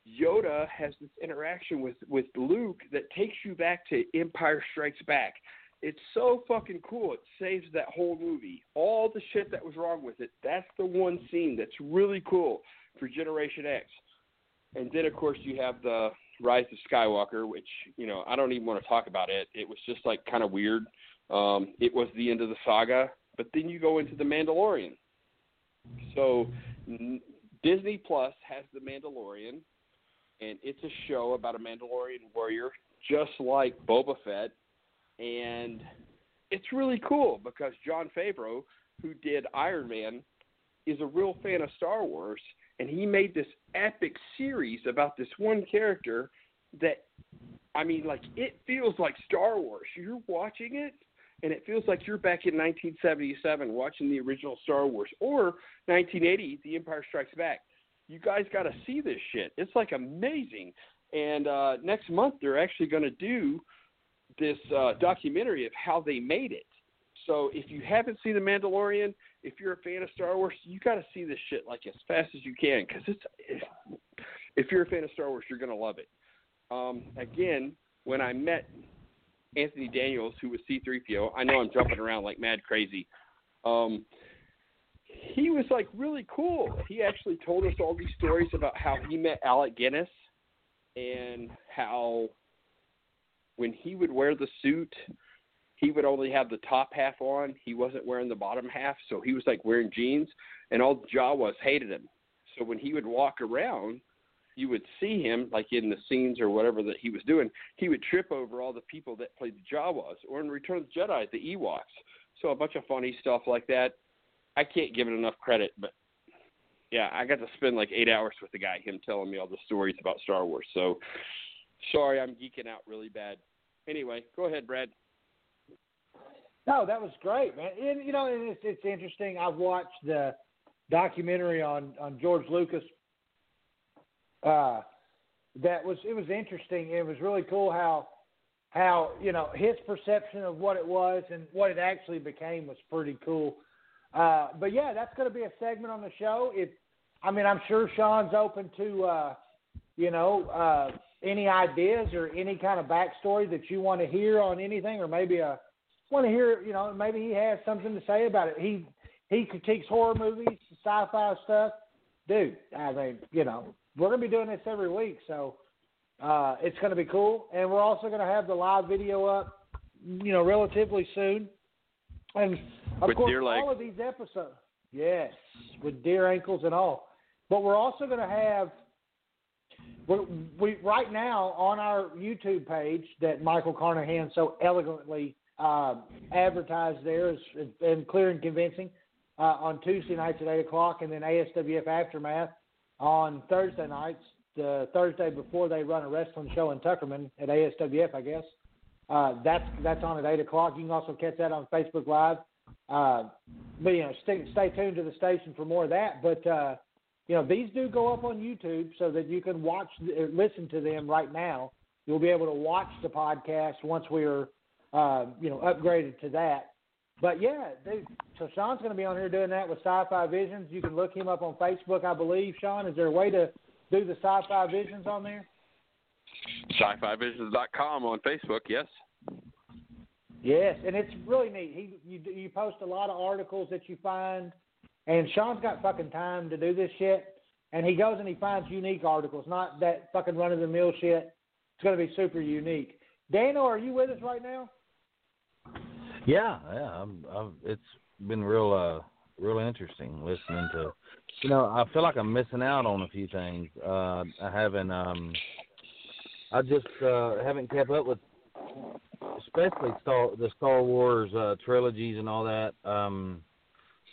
Yoda has this interaction with with Luke that takes you back to Empire Strikes Back. It's so fucking cool. It saves that whole movie. All the shit that was wrong with it. That's the one scene that's really cool for Generation X. And then of course you have the Rise of Skywalker, which you know I don't even want to talk about it. It was just like kind of weird. Um, it was the end of the saga, but then you go into the Mandalorian. So n- Disney Plus has the Mandalorian, and it's a show about a Mandalorian warrior, just like Boba Fett, and it's really cool because Jon Favreau who did Iron Man, is a real fan of Star Wars, and he made this epic series about this one character that, I mean, like it feels like Star Wars. You're watching it, and it feels like you're back in 1977 watching the original Star Wars or 1980, The Empire Strikes Back. You guys got to see this shit. It's like amazing. And uh, next month they're actually going to do this uh, documentary of how they made it. So if you haven't seen The Mandalorian, if you're a fan of Star Wars, you got to see this shit like as fast as you can because it's. If, if you're a fan of Star Wars, you're gonna love it. Um, again, when I met Anthony Daniels, who was C-3PO, I know I'm jumping around like mad crazy. Um, he was like really cool. He actually told us all these stories about how he met Alec Guinness and how when he would wear the suit, he would only have the top half on. He wasn't wearing the bottom half, so he was like wearing jeans, and all the Jawas hated him. So when he would walk around, you would see him like in the scenes or whatever that he was doing. He would trip over all the people that played the Jawas, or in Return of the Jedi, the Ewoks. So a bunch of funny stuff like that. I can't give it enough credit, but yeah, I got to spend like eight hours with the guy, him telling me all the stories about Star Wars. So sorry, I'm geeking out really bad. Anyway, go ahead, Brad. No, that was great, man. And you know, it's it's interesting. I've watched the documentary on on George Lucas. Uh, that was it was interesting. It was really cool how how you know his perception of what it was and what it actually became was pretty cool. Uh, but yeah, that's going to be a segment on the show. If I mean, I'm sure Sean's open to uh, you know uh, any ideas or any kind of backstory that you want to hear on anything, or maybe a want to hear you know maybe he has something to say about it. He he critiques horror movies, sci-fi stuff. Dude, I mean, you know, we're gonna be doing this every week, so uh, it's gonna be cool. And we're also gonna have the live video up, you know, relatively soon. And of With course, all of these episodes, yes, with deer ankles and all. But we're also gonna have. We, we right now on our YouTube page that Michael Carnahan so elegantly uh, advertised there is and clear and convincing uh, on Tuesday nights at eight o'clock, and then ASWF Aftermath on Thursday nights. The Thursday before they run a wrestling show in Tuckerman at ASWF, I guess. Uh, that's that's on at eight o'clock. You can also catch that on Facebook Live. Uh, but you know, stay, stay tuned to the station for more of that. But uh, you know, these do go up on YouTube so that you can watch, uh, listen to them right now. You'll be able to watch the podcast once we're uh, you know upgraded to that. But yeah, dude, so Sean's going to be on here doing that with Sci-Fi Visions. You can look him up on Facebook, I believe. Sean, is there a way to do the Sci-Fi Visions on there? Sci-Fi-Visions.com on Facebook, yes. Yes, and it's really neat. He you you post a lot of articles that you find, and Sean's got fucking time to do this shit. And he goes and he finds unique articles, not that fucking run of the mill shit. It's going to be super unique. Daniel, are you with us right now? Yeah, yeah. I'm, I'm, it's been real, uh, real interesting listening to. You know, I feel like I'm missing out on a few things. Uh, I haven't. Um, I just uh, haven't kept up with, especially Star the Star Wars uh, trilogies and all that. Um,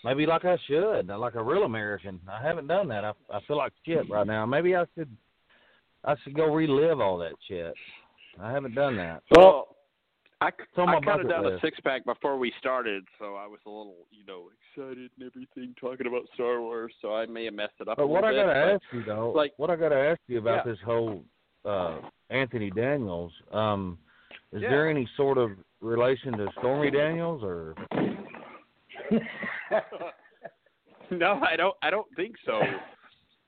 maybe like I should, like a real American. I haven't done that. I, I feel like shit right now. Maybe I should. I should go relive all that shit. I haven't done that. Well, I, It's on my I counted bucket down a six pack before we started, so I was a little, you know, excited and everything, talking about Star Wars. So I may have messed it up. a But what I little gotta bit, ask you though, like- what I gotta ask you about Yeah. this whole uh Anthony Daniels, um, is Yeah. there any sort of relation to Stormy Daniels or? no, I don't. I don't think so.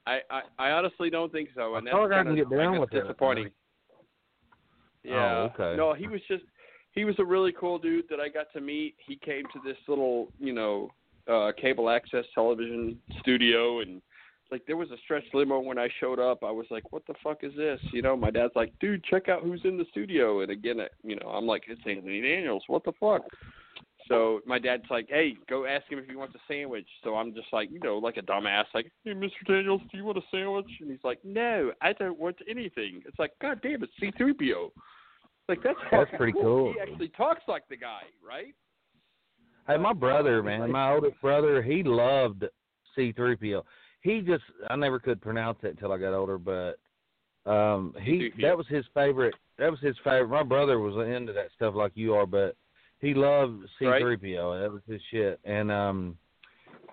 I, I, I honestly don't think so, and I that's feel like I kind of get down with that, disappointing. man. Yeah. Oh, okay. No, he was just he was a really cool dude that I got to meet. He came to this little, you know, uh cable access television studio and like there was a stretch limo when I showed up. I was like, "What the fuck is this?" You know, my dad's like, "Dude, check out who's in the studio." And again, it- you know, I'm like, "It's Anthony Daniels. What the fuck?" So my dad's like, "Hey, go ask him if he wants a sandwich." So I'm just like, you know, like a dumbass, like, "Hey, Mr. Daniels, do you want a sandwich?" And he's like, "No, I don't want anything." It's like, "God damn, it, C-3PO." Like that's That's pretty cool. He actually talks like the guy, right? Hey, my brother, man, my oldest brother, he loved C3PO. He just, I never could pronounce it until I got older, but um he C3PO. that was his favorite. That was his favorite. My brother was into that stuff like you are, but he loved Right. C3PO. That was his shit. And um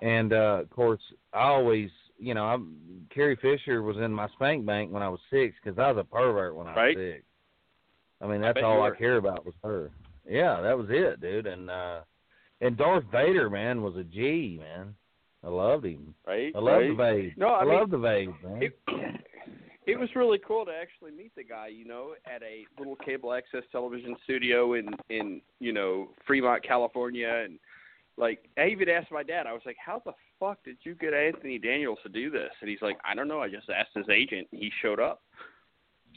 and uh of course, I always, you know, I'm Carrie Fisher was in my spank bank when I was 6 cuz I was a pervert when I Right. was 6. I mean, that's bet all I care about was her. Yeah, that was it, dude. And uh and Darth Vader, man, was a G, man. I loved him. Right. I love right. the Vade. No, I, mean, love the Vade, man. it, it was really cool to actually meet the guy, you know, at a little cable access television studio in in you know Fremont, California, and like I even asked my dad. I was like, "How the fuck did you get Anthony Daniels to do this?" And he's like, "I don't know. I just asked his agent. and He showed up."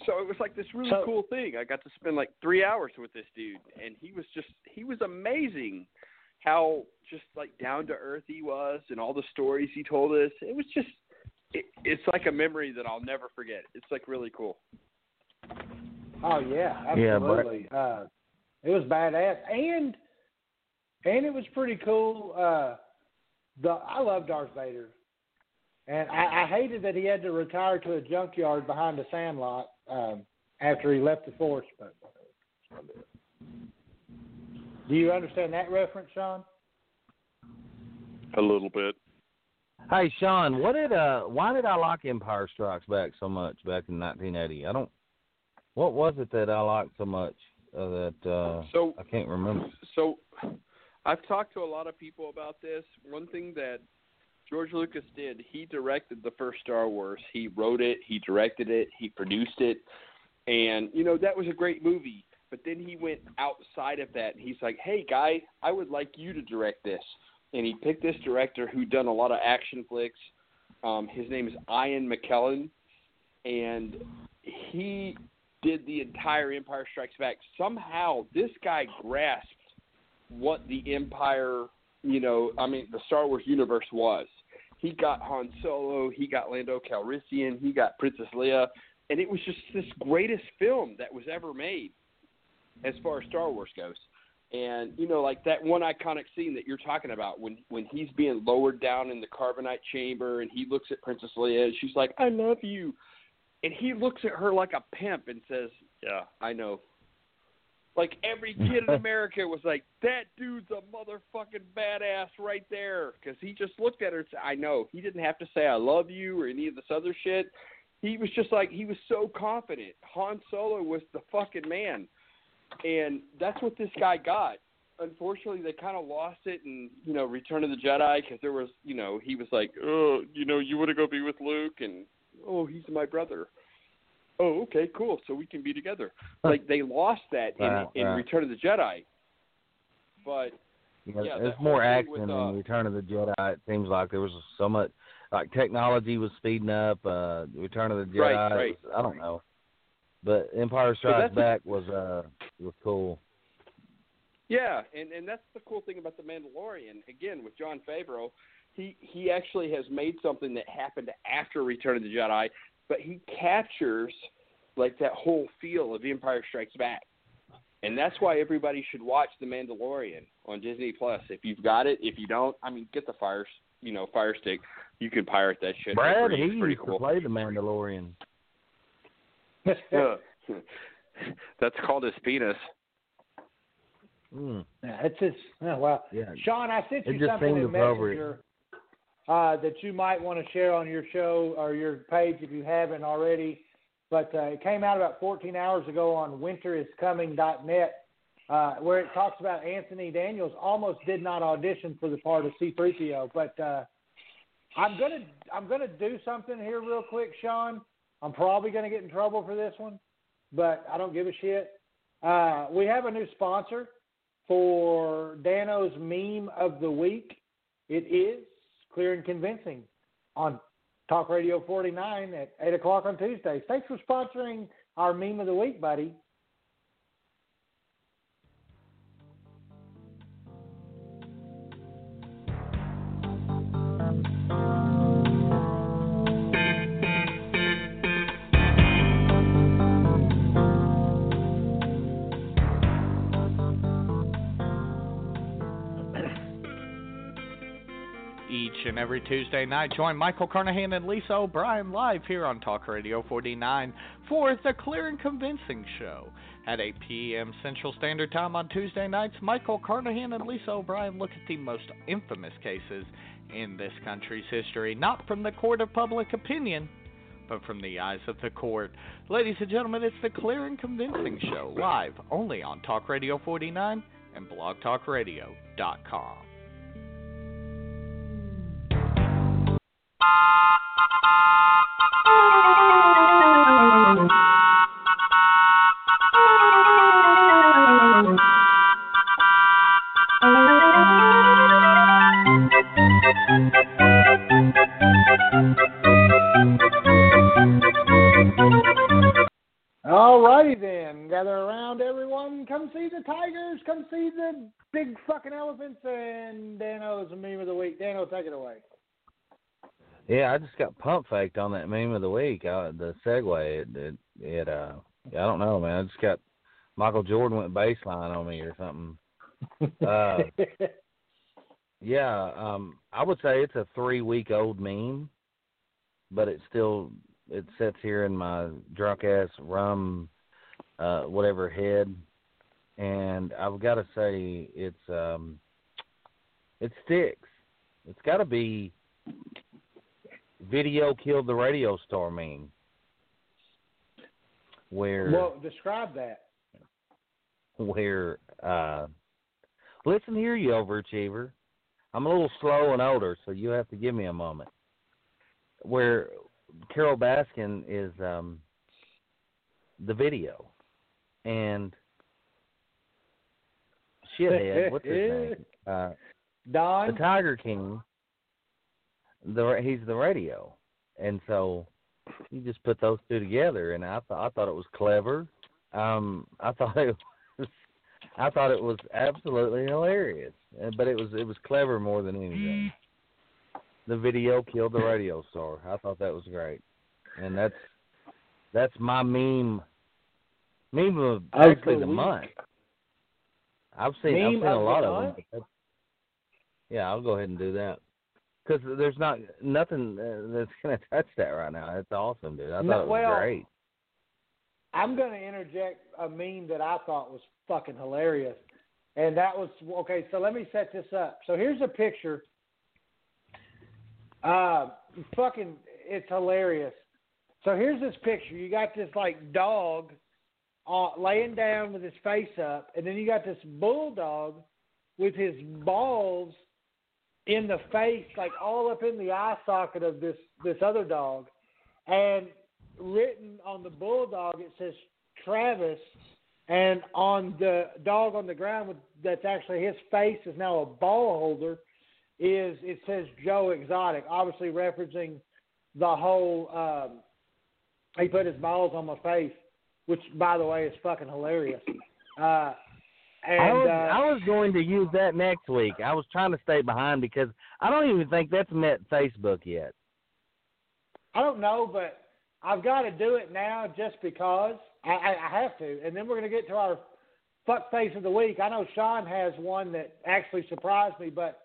So it was like this really So- cool thing. I got to spend like three hours with this dude, and he was just he was amazing. How just like down to earth he was, and all the stories he told us. It was just it, it's like a memory that I'll never forget. It's like really cool. Oh yeah, Yeah, but- absolutely. uh, it was badass, and and it was pretty cool. Uh, the I love Darth Vader, and I, I hated that he had to retire to a junkyard behind a sandlot um, after he left the Force. But do you understand that reference, Sean? A little bit. Hey Sean, what did uh why did I like Empire Strikes Back so much back in 1980? I don't. What was it that I liked so much uh, that uh So I can't remember? so I've talked to a lot of people about this. One thing that George Lucas did, he directed the first Star Wars. He wrote it, he directed it, he produced it. And you know, that was a great movie. But then he went outside of that and he's like, Hey guy, I would like you to direct this and he picked this director who'd done a lot of action flicks. Um, his name is Ian McKellen and he did the entire Empire Strikes Back. Somehow this guy grasped what the Empire, you know, I mean, the Star Wars universe was. He got Han Solo, he got Lando Calrissian, he got Princess Leia, and it was just this greatest film that was ever made as far as Star Wars goes. And you know, like that one iconic scene that you're talking about when when he's being lowered down in the carbonite chamber and he looks at Princess Leia and she's like, "I love you," and he looks at her like a pimp and says, "Yeah, I know." Like every kid in America was like, "That dude's a motherfucking badass right there," because he just looked at her and said, "I know." He didn't have to say "I love you" or any of this other shit. He was just like he was so confident. Han Solo was the fucking man, and that's what this guy got. Unfortunately, they kind of lost it in you know Return of the Jedi because there was you know he was like, oh, you know, you want to go be with Luke, and oh, he's my brother. Oh, okay, cool. So we can be together. Like they lost that in, in. Return of the Jedi. But Yeah, there's more action with, uh, in Return of the Jedi. It seems like there was so much, like technology was speeding up. Uh, Return of the Jedi. Right, right. Was, I don't know, but Empire Strikes Back was uh was cool. Yeah, and and that's the cool thing about the Mandalorian. Again, with Jon Favreau, he he actually has made something that happened after Return of the Jedi, but he captures like that whole feel of Empire Strikes Back. And that's why everybody should watch The Mandalorian on Disney Plus. If you've got it, if you don't, I mean, get the fire, you know, Fire Stick. You can pirate that shit. Brad, free. he used cool. to play the Mandalorian. Yeah. That's called his penis. Mm. Yeah, it's just oh, wow. Yeah. Sean, I sent It you just something in. Messenger uh, that you might want to share on your show or your page if you haven't already. But uh, it came out about 14 hours ago on winteriscoming.net, uh, where it talks about Anthony Daniels almost did not audition for the part of C-3PO. But uh, I'm gonna I'm gonna do something here real quick, Sean. I'm probably gonna get in trouble for this one, but I don't give a shit. Uh, we have a new sponsor for Dano's meme of the week. It is clear and convincing on Talk Radio 49 at 8 o'clock on Tuesdays. Thanks for sponsoring our meme of the week, buddy. Each and every Tuesday night. Join Michael Carnahan and Lisa O'Brien live here on Talk Radio 49 for the Clear and Convincing Show. At 8 p.m. Central Standard Time on Tuesday nights, Michael Carnahan and Lisa O'Brien look at the most infamous cases in this country's history, not from the court of public opinion, but from the eyes of the court. Ladies and gentlemen, it's the Clear and Convincing Show, live only on Talk Radio 49 and blogtalkradio.com. Come see the tigers. Come see the big fucking elephants. And Dano's meme of the week. Dano, take it away. Yeah, I just got pump faked on that meme of the week. Uh, the segue, it, it, it uh, I don't know, man. I just got Michael Jordan went baseline on me or something. Uh, yeah, um, I would say it's a three week old meme, but it still it sits here in my drunk ass rum, uh, whatever head, and I've got to say it's um, it sticks. It's got to be video killed the radio star meme, where Well, describe that. where uh listen here you overachiever. I'm a little slow and older so you have to give me a moment. Where Carole Baskin is um the video. And shithead what's his name? Uh Don. the tiger king the he's the radio. And so you just put those two together and i thought i thought it was clever. Um i thought it was i thought it was absolutely hilarious. Uh, but it was it was clever more than anything. The video killed the radio star. I thought that was great. And that's that's my meme meme of actually the the month. I've seen i've seen a lot of them month? but that's- yeah i'll go ahead and do that because there's not nothing uh, that's going to touch that right now. It's awesome, dude. I thought No, it was well, great. I'm going to interject a meme that I thought was fucking hilarious. And that was okay, so let me set this up. So here's a picture. Uh fucking it's hilarious. So here's this picture. You got this like dog uh, laying down with his face up, and then you got this bulldog with his balls in the face, like all up in the eye socket of this this other dog, and written on the bulldog it says Travis, and on the dog on the ground with that's actually his face is now a ball holder, is it says Joe Exotic, obviously referencing the whole. Um, he put his balls on my face, which by the way is fucking hilarious. Uh, and I was, uh, I was going to use that next week. I was trying to stay behind because I don't even think that's met Facebook yet. I don't know, but I've got to do it now just because I, I, I have to. And then we're going to get to our fuck face of the week. I know Sean has one that actually surprised me, but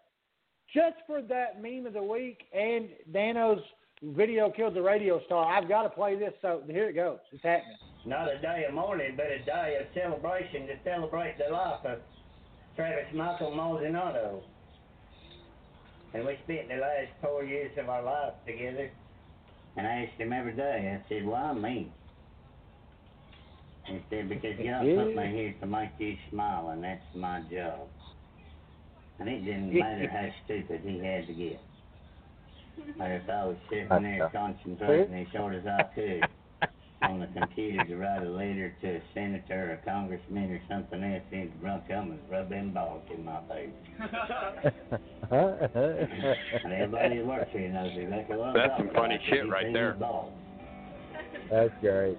just for that meme of the week and Dano's video killed the radio star, I've got to play this. So here it goes. It's happening. Not a day of mourning, but a day of celebration to celebrate the life of Travis Michael Maldonado. And we spent the last four years of our lives together. And I asked him every day, I said, why me? He said, because God put me here to make you smile, and that's my job. And it didn't matter how stupid he had to get. But if I was sitting there concentrating as short as I could on the computer to write a letter to a senator or a congressman or something else, he'd run come and balls in my face. And everybody that works here knows exactly what I'm That's some funny shit he's right there. That's great.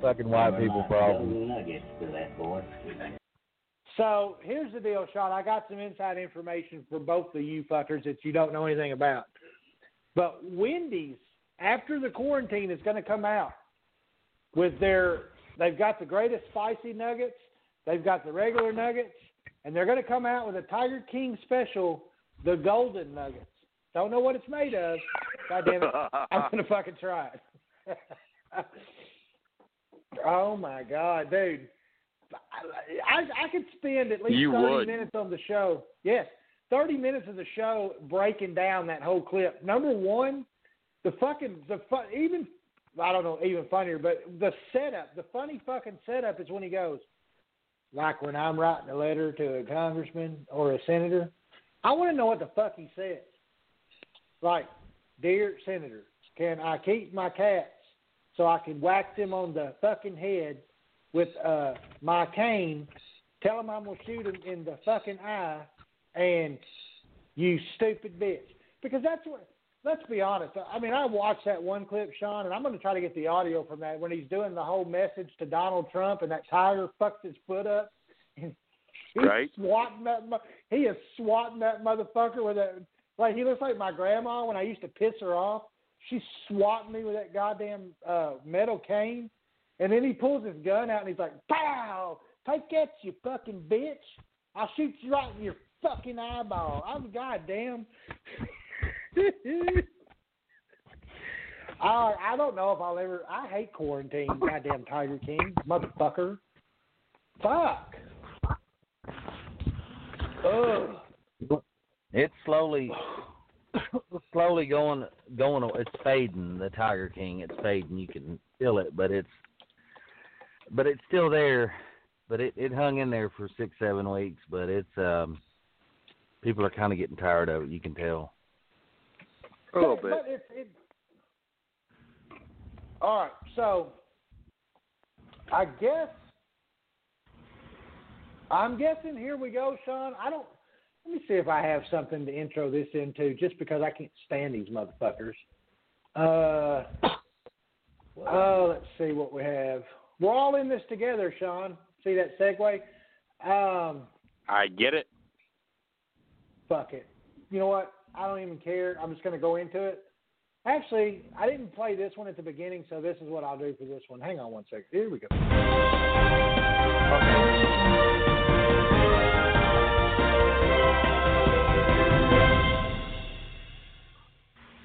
Fucking white There people lots of problems. nuggets to that boy. So here's the deal, Sean. I got some inside information for both of you fuckers that you don't know anything about. But Wendy's, after the quarantine, is going to come out with their. They've got the greatest spicy nuggets. They've got the regular nuggets, and they're going to come out with a Tiger King special, the golden nuggets. Don't know what it's made of. God damn it. I'm gonna fucking try it. oh my god, dude. I I I could spend at least You thirty would. minutes on the show. Yes. Thirty minutes of the show breaking down that whole clip. Number one, the fucking the fu- even I don't know even funnier, but the setup, the funny fucking setup is when he goes, like when I'm writing a letter to a congressman or a senator. I want to know what the fuck he says. Like, dear senator, can I keep my cats so I can whack them on the fucking head with uh my cane? Tell them I'm gonna shoot them in the fucking eye, and you stupid bitch. Because that's what. Let's be honest. I mean, I watched that one clip, Sean, and I'm going to try to get the audio from that when he's doing the whole message to Donald Trump, and that tiger fucks his foot up. And he's Right. swatting that. He is swatting that motherfucker with that. Like he looks like my grandma when I used to piss her off. She's swatting me with that goddamn uh, metal cane, and then he pulls his gun out and he's like, "Pow! Take that, you fucking bitch! I'll shoot you right in your fucking eyeball." I'm goddamn. I I don't know if I'll ever. I hate quarantine. Goddamn Tiger King, motherfucker. Fuck. Ugh. It's slowly, slowly going, going. It's fading. The Tiger King. It's fading. You can feel it, but it's, but it's still there. But it it hung in there for six, seven weeks. But it's um, people are kind of getting tired of it. You can tell. A little bit. But it's it. All right, so I guess I'm guessing here we go, Sean. I don't. Let me see if I have something to intro this into, just because I can't stand these motherfuckers. Uh, oh, let's see what we have. We're all in this together, Sean. See that segue? Um, I get it. Fuck it. You know what? I don't even care. I'm just going to go into it. Actually, I didn't play this one at the beginning, so this is what I'll do for this one. Hang on one second. Here we go.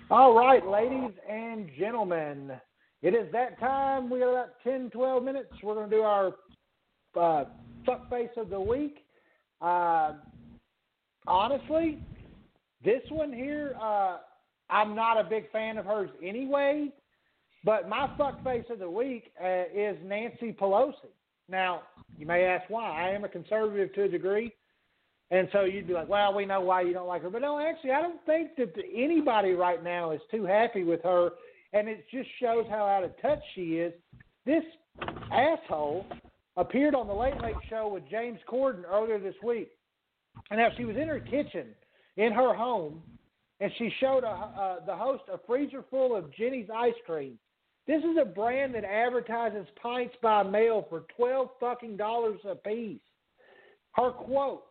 All right, ladies and gentlemen, it is that time. We got about 10, 12 minutes. We're going to do our uh, fuck face of the week. Uh, honestly, this one here, uh, I'm not a big fan of hers anyway. But my fuck face of the week uh, is Nancy Pelosi. Now, you may ask why. I am a conservative to a degree. And so you'd be like, well, we know why you don't like her. But no, actually, I don't think that anybody right now is too happy with her. And it just shows how out of touch she is. This asshole appeared on the Late Late Show with James Corden earlier this week. And now she was in her kitchen in her home, and she showed a, uh, the host a freezer full of Jeni's ice cream. This is a brand that advertises pints by mail for twelve fucking dollars a piece. Her quote: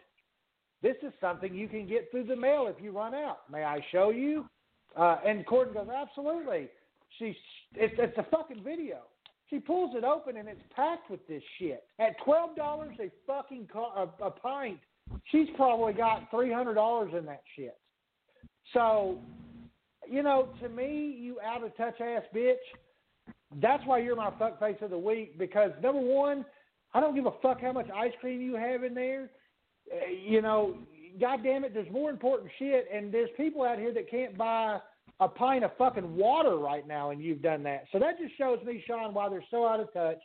"This is something you can get through the mail if you run out. May I show you?" Uh, and Corden goes, "Absolutely." She's it's, it's a fucking video. She pulls it open and it's packed with this shit at twelve dollars a fucking a, a pint. She's probably got three hundred dollars in that shit. So, you know, to me, you out of touch ass bitch. That's why you're my fuck face of the week because number one, I don't give a fuck how much ice cream you have in there. Uh, you know, god damn it, there's more important shit, and there's people out here that can't buy a pint of fucking water right now, and you've done that. So that just shows me, Sean, why they're so out of touch.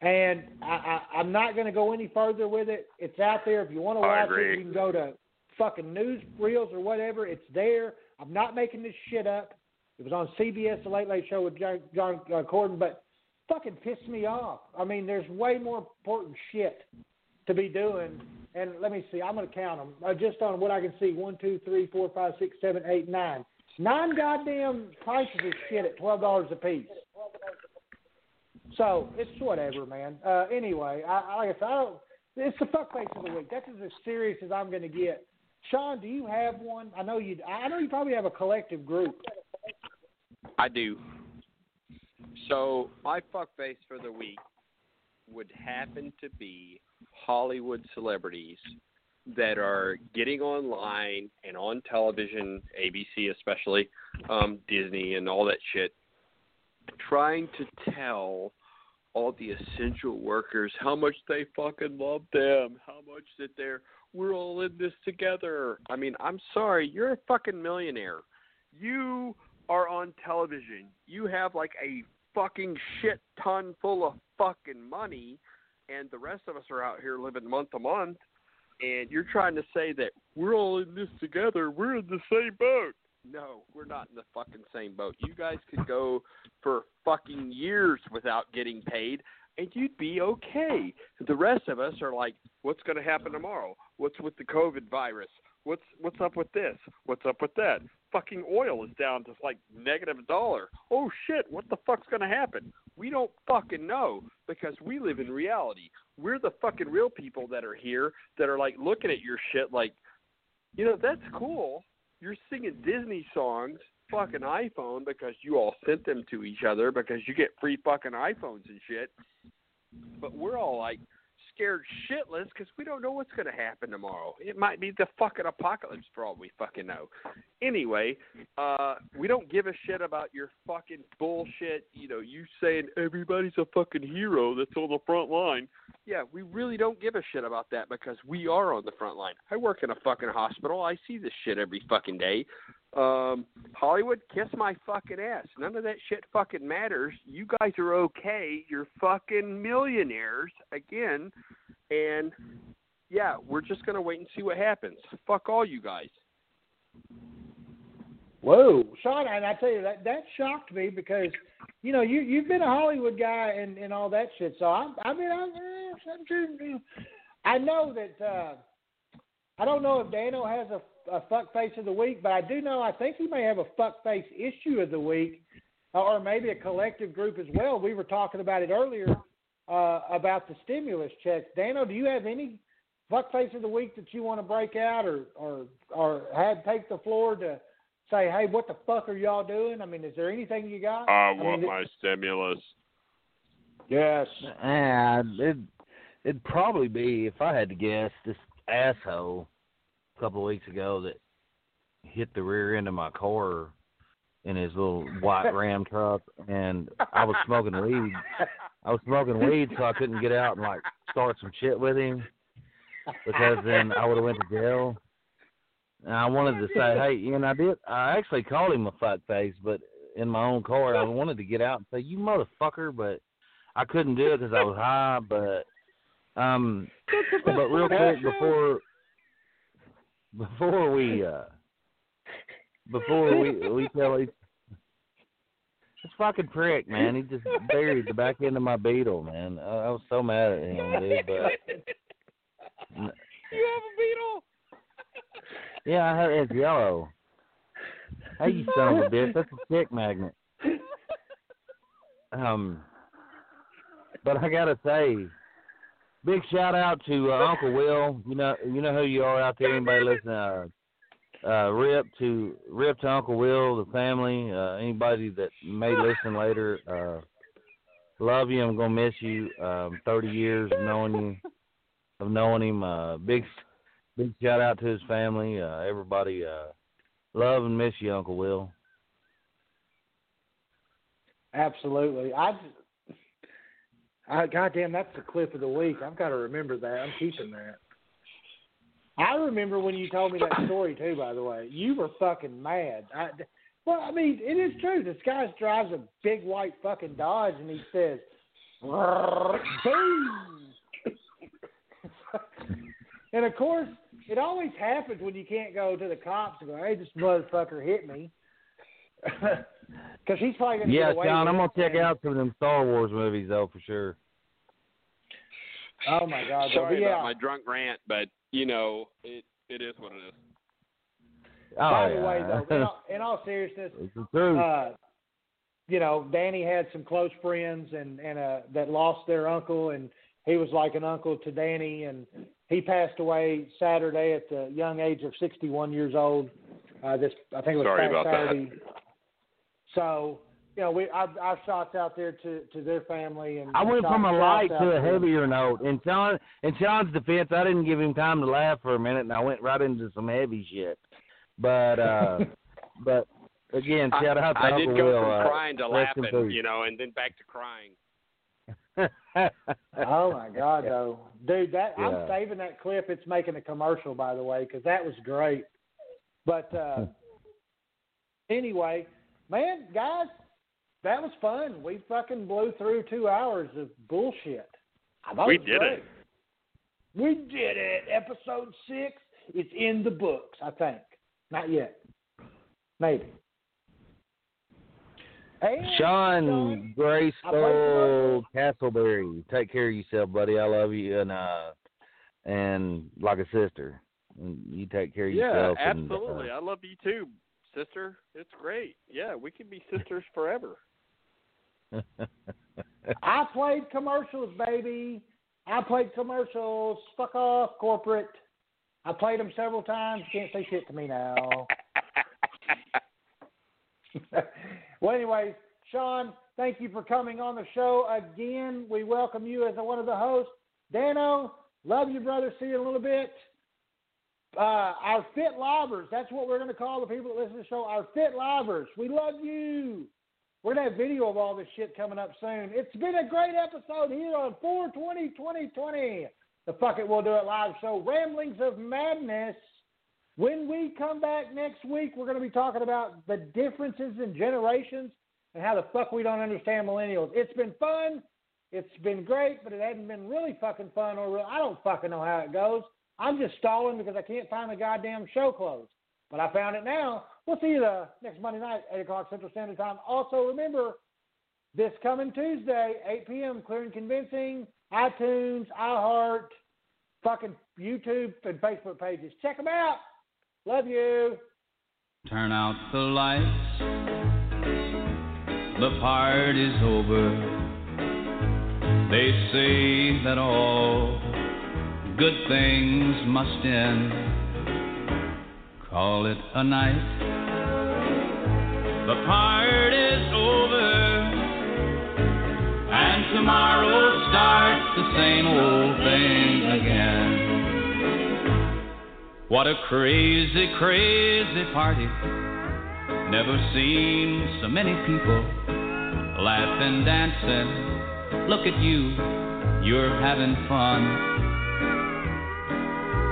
And I, I, I'm not going to go any further with it. It's out there. If you want to watch it, you can go to fucking news reels or whatever. It's there. I'm not making this shit up. It was on CBS, The Late Late Show with John, John uh, Corden, but fucking pissed me off. I mean, there's way more important shit to be doing. And let me see, I'm going to count them uh, just on what I can see: one, two, three, four, five, six, seven, eight, nine. Nine goddamn prices of shit at twelve dollars a piece. So it's whatever, man. Uh, anyway, I, like I said, I don't. It's the fuck face of the week. That's as serious as I'm going to get. Sean, do you have one? I know you. I know you probably have a collective group. I do. So my fuck face for the week would happen to be Hollywood celebrities that are getting online and on television, ABC especially, um, Disney and all that shit, trying to tell all the essential workers how much they fucking love them, how much that they're we're all in this together. I mean, I'm sorry, you're a fucking millionaire. You are on television. You have like a fucking shit ton full of fucking money and the rest of us are out here living month to month and you're trying to say that we're all in this together, we're in the same boat. No, we're not in the fucking same boat. You guys could go for fucking years without getting paid and you'd be okay. The rest of us are like, what's going to happen tomorrow? What's with the COVID virus? What's what's up with this? What's up with that? Fucking oil is down to like negative a dollar. Oh shit, what the fuck's going to happen? We don't fucking know because we live in reality. We're the fucking real people that are here that are like looking at your shit like, you know, that's cool. You're singing Disney songs, fucking mm. iPhone because you all sent them to each other because you get free fucking iPhones and shit. But we're all like scared shitless because we don't know what's going to happen tomorrow. It might be the fucking apocalypse for all we fucking know. Anyway, uh, we don't give a shit about your fucking bullshit. You know, you saying everybody's a fucking hero that's on the front line. Yeah, we really don't give a shit about that because we are on the front line. I work in a fucking hospital. I see this shit every fucking day. Um, Hollywood, kiss my fucking ass. None of that shit fucking matters. You guys are okay. You're fucking millionaires again, and yeah, we're just gonna wait and see what happens. Fuck all you guys. Whoa, Sean, and I tell you that that shocked me because you know you you've been a Hollywood guy and and all that shit. So I I mean I I'm sure, I know that uh I don't know if Daniel has a a fuck face of the week, but I do know I think he may have a fuck face issue of the week, or maybe a collective group as well. We were talking about it earlier uh, about the stimulus checks. Daniel, do you have any fuck face of the week that you want to break out, or or or have take the floor to say, hey, what the fuck are y'all doing? I mean, is there anything you got? I want my stimulus. Yes. And it it'd probably be if I had to guess this asshole a couple of weeks ago that hit the rear end of my car in his little white Ram truck, and I was smoking weed. I was smoking weed, so I couldn't get out and like start some shit with him because then I would have went to jail. And I wanted to say, hey, and I did. I actually called him a fuck face, but in my own car, I wanted to get out and say, you motherfucker, but I couldn't do it because I was high. But um, but real quick before before we uh before we we tell each this fucking prick, man. He just buried the back end of my beetle, man. I, I was so mad at him, dude. But You have a beetle? yeah, I have it's yellow. Hey, you son of a bitch! That's a stick magnet. Um, but I gotta say, big shout out to uh, Uncle Will. You know, you know who you are out there. Anybody listening? Uh, uh, rip to rip to Uncle Will, the family. Uh, anybody that may listen later. Uh, love you. I'm gonna miss you. Um, Thirty years of knowing you, of knowing him. Uh, big big shout out to his family. Uh, everybody. Uh, love and miss you, Uncle Will. Absolutely. I, I goddamn, that's the clip of the week. I've got to remember that. I'm keeping that. I remember when you told me that story too. By the way, you were fucking mad. I, well, I mean, it is true. This guy drives a big white fucking Dodge, and he says, "Boom." and of course, it always happens when you can't go to the cops and go, "Hey, this motherfucker hit me," because he's probably gonna Yeah, get away Sean, with I'm gonna check out some of them Star Wars movies though for sure. Oh my God! though. Sorry yeah, about my drunk rant, but you know, it it is what it is. Oh, By the way, though, in all, in all seriousness, It's the truth. uh, you know, Danny had some close friends and and uh, that lost their uncle, and he was like an uncle to Danny, and he passed away Saturday at the young age of 61 years old. Uh, this I think it was Sorry past about that. Saturday. So you know, we our, our shots out there to to their family and I went from a light to a them. heavier note. In Sean, in Sean's defense, I didn't give him time to laugh for a minute, and I went right into some heavy shit. But, uh, but again, I- shout out to I, Uncle did go Will. from uh, crying to rest laughing, peace. you know, and then back to crying. oh my God, though, dude, that Yeah. I'm saving that clip. It's making a commercial, by the way, because that was great. But uh anyway, man, guys, that was fun. We fucking blew through two hours of bullshit. We did great. it. We did it. Episode six. It's in the books, I think. Not yet. Maybe. And Sean I Graceful Castleberry, take care of yourself, buddy. I love you, and uh, and like a sister, you take care of Yeah, yourself. absolutely. I love you too, sister. It's great. Yeah, we can be sisters forever. I played commercials, baby. I played commercials. Fuck off, corporate. I played them several times. Can't say shit to me now. well, anyways, Sean, thank you for coming on the show again. We welcome you as one of the hosts. Dano, love you, brother. See you in a little bit. Uh, our fit livers, that's what we're going to call the people that listen to the show, our fit livers. We love you. We're going to have video of all this shit coming up soon. It's been a great episode here on 420 2020. The Fuck It We'll Do It live show, Ramblings of Madness. When we come back next week, we're going to be talking about the differences in generations and how the fuck we don't understand millennials. It's been fun. It's been great, but it hasn't been really fucking fun or real. I don't fucking know how it goes. I'm just stalling because I can't find the goddamn show clothes. But I found it now. We'll see you the next Monday night, 8 o'clock Central Standard Time. Also, remember, this coming Tuesday, 8 p.m., Clear and Convincing, iTunes, iHeart, fucking YouTube, and Facebook pages. Check them out. Love you. Turn out the lights. The party's over. They say that all good things must end. Call it a night. The party's over. And tomorrow starts the same old thing again. What a crazy, crazy party. Never seen so many people laughing, dancing. Look at you, you're having fun.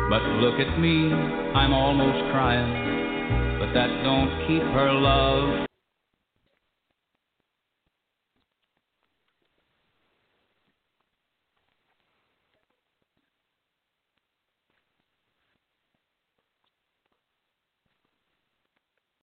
But look at me, I'm almost crying. But that don't keep her love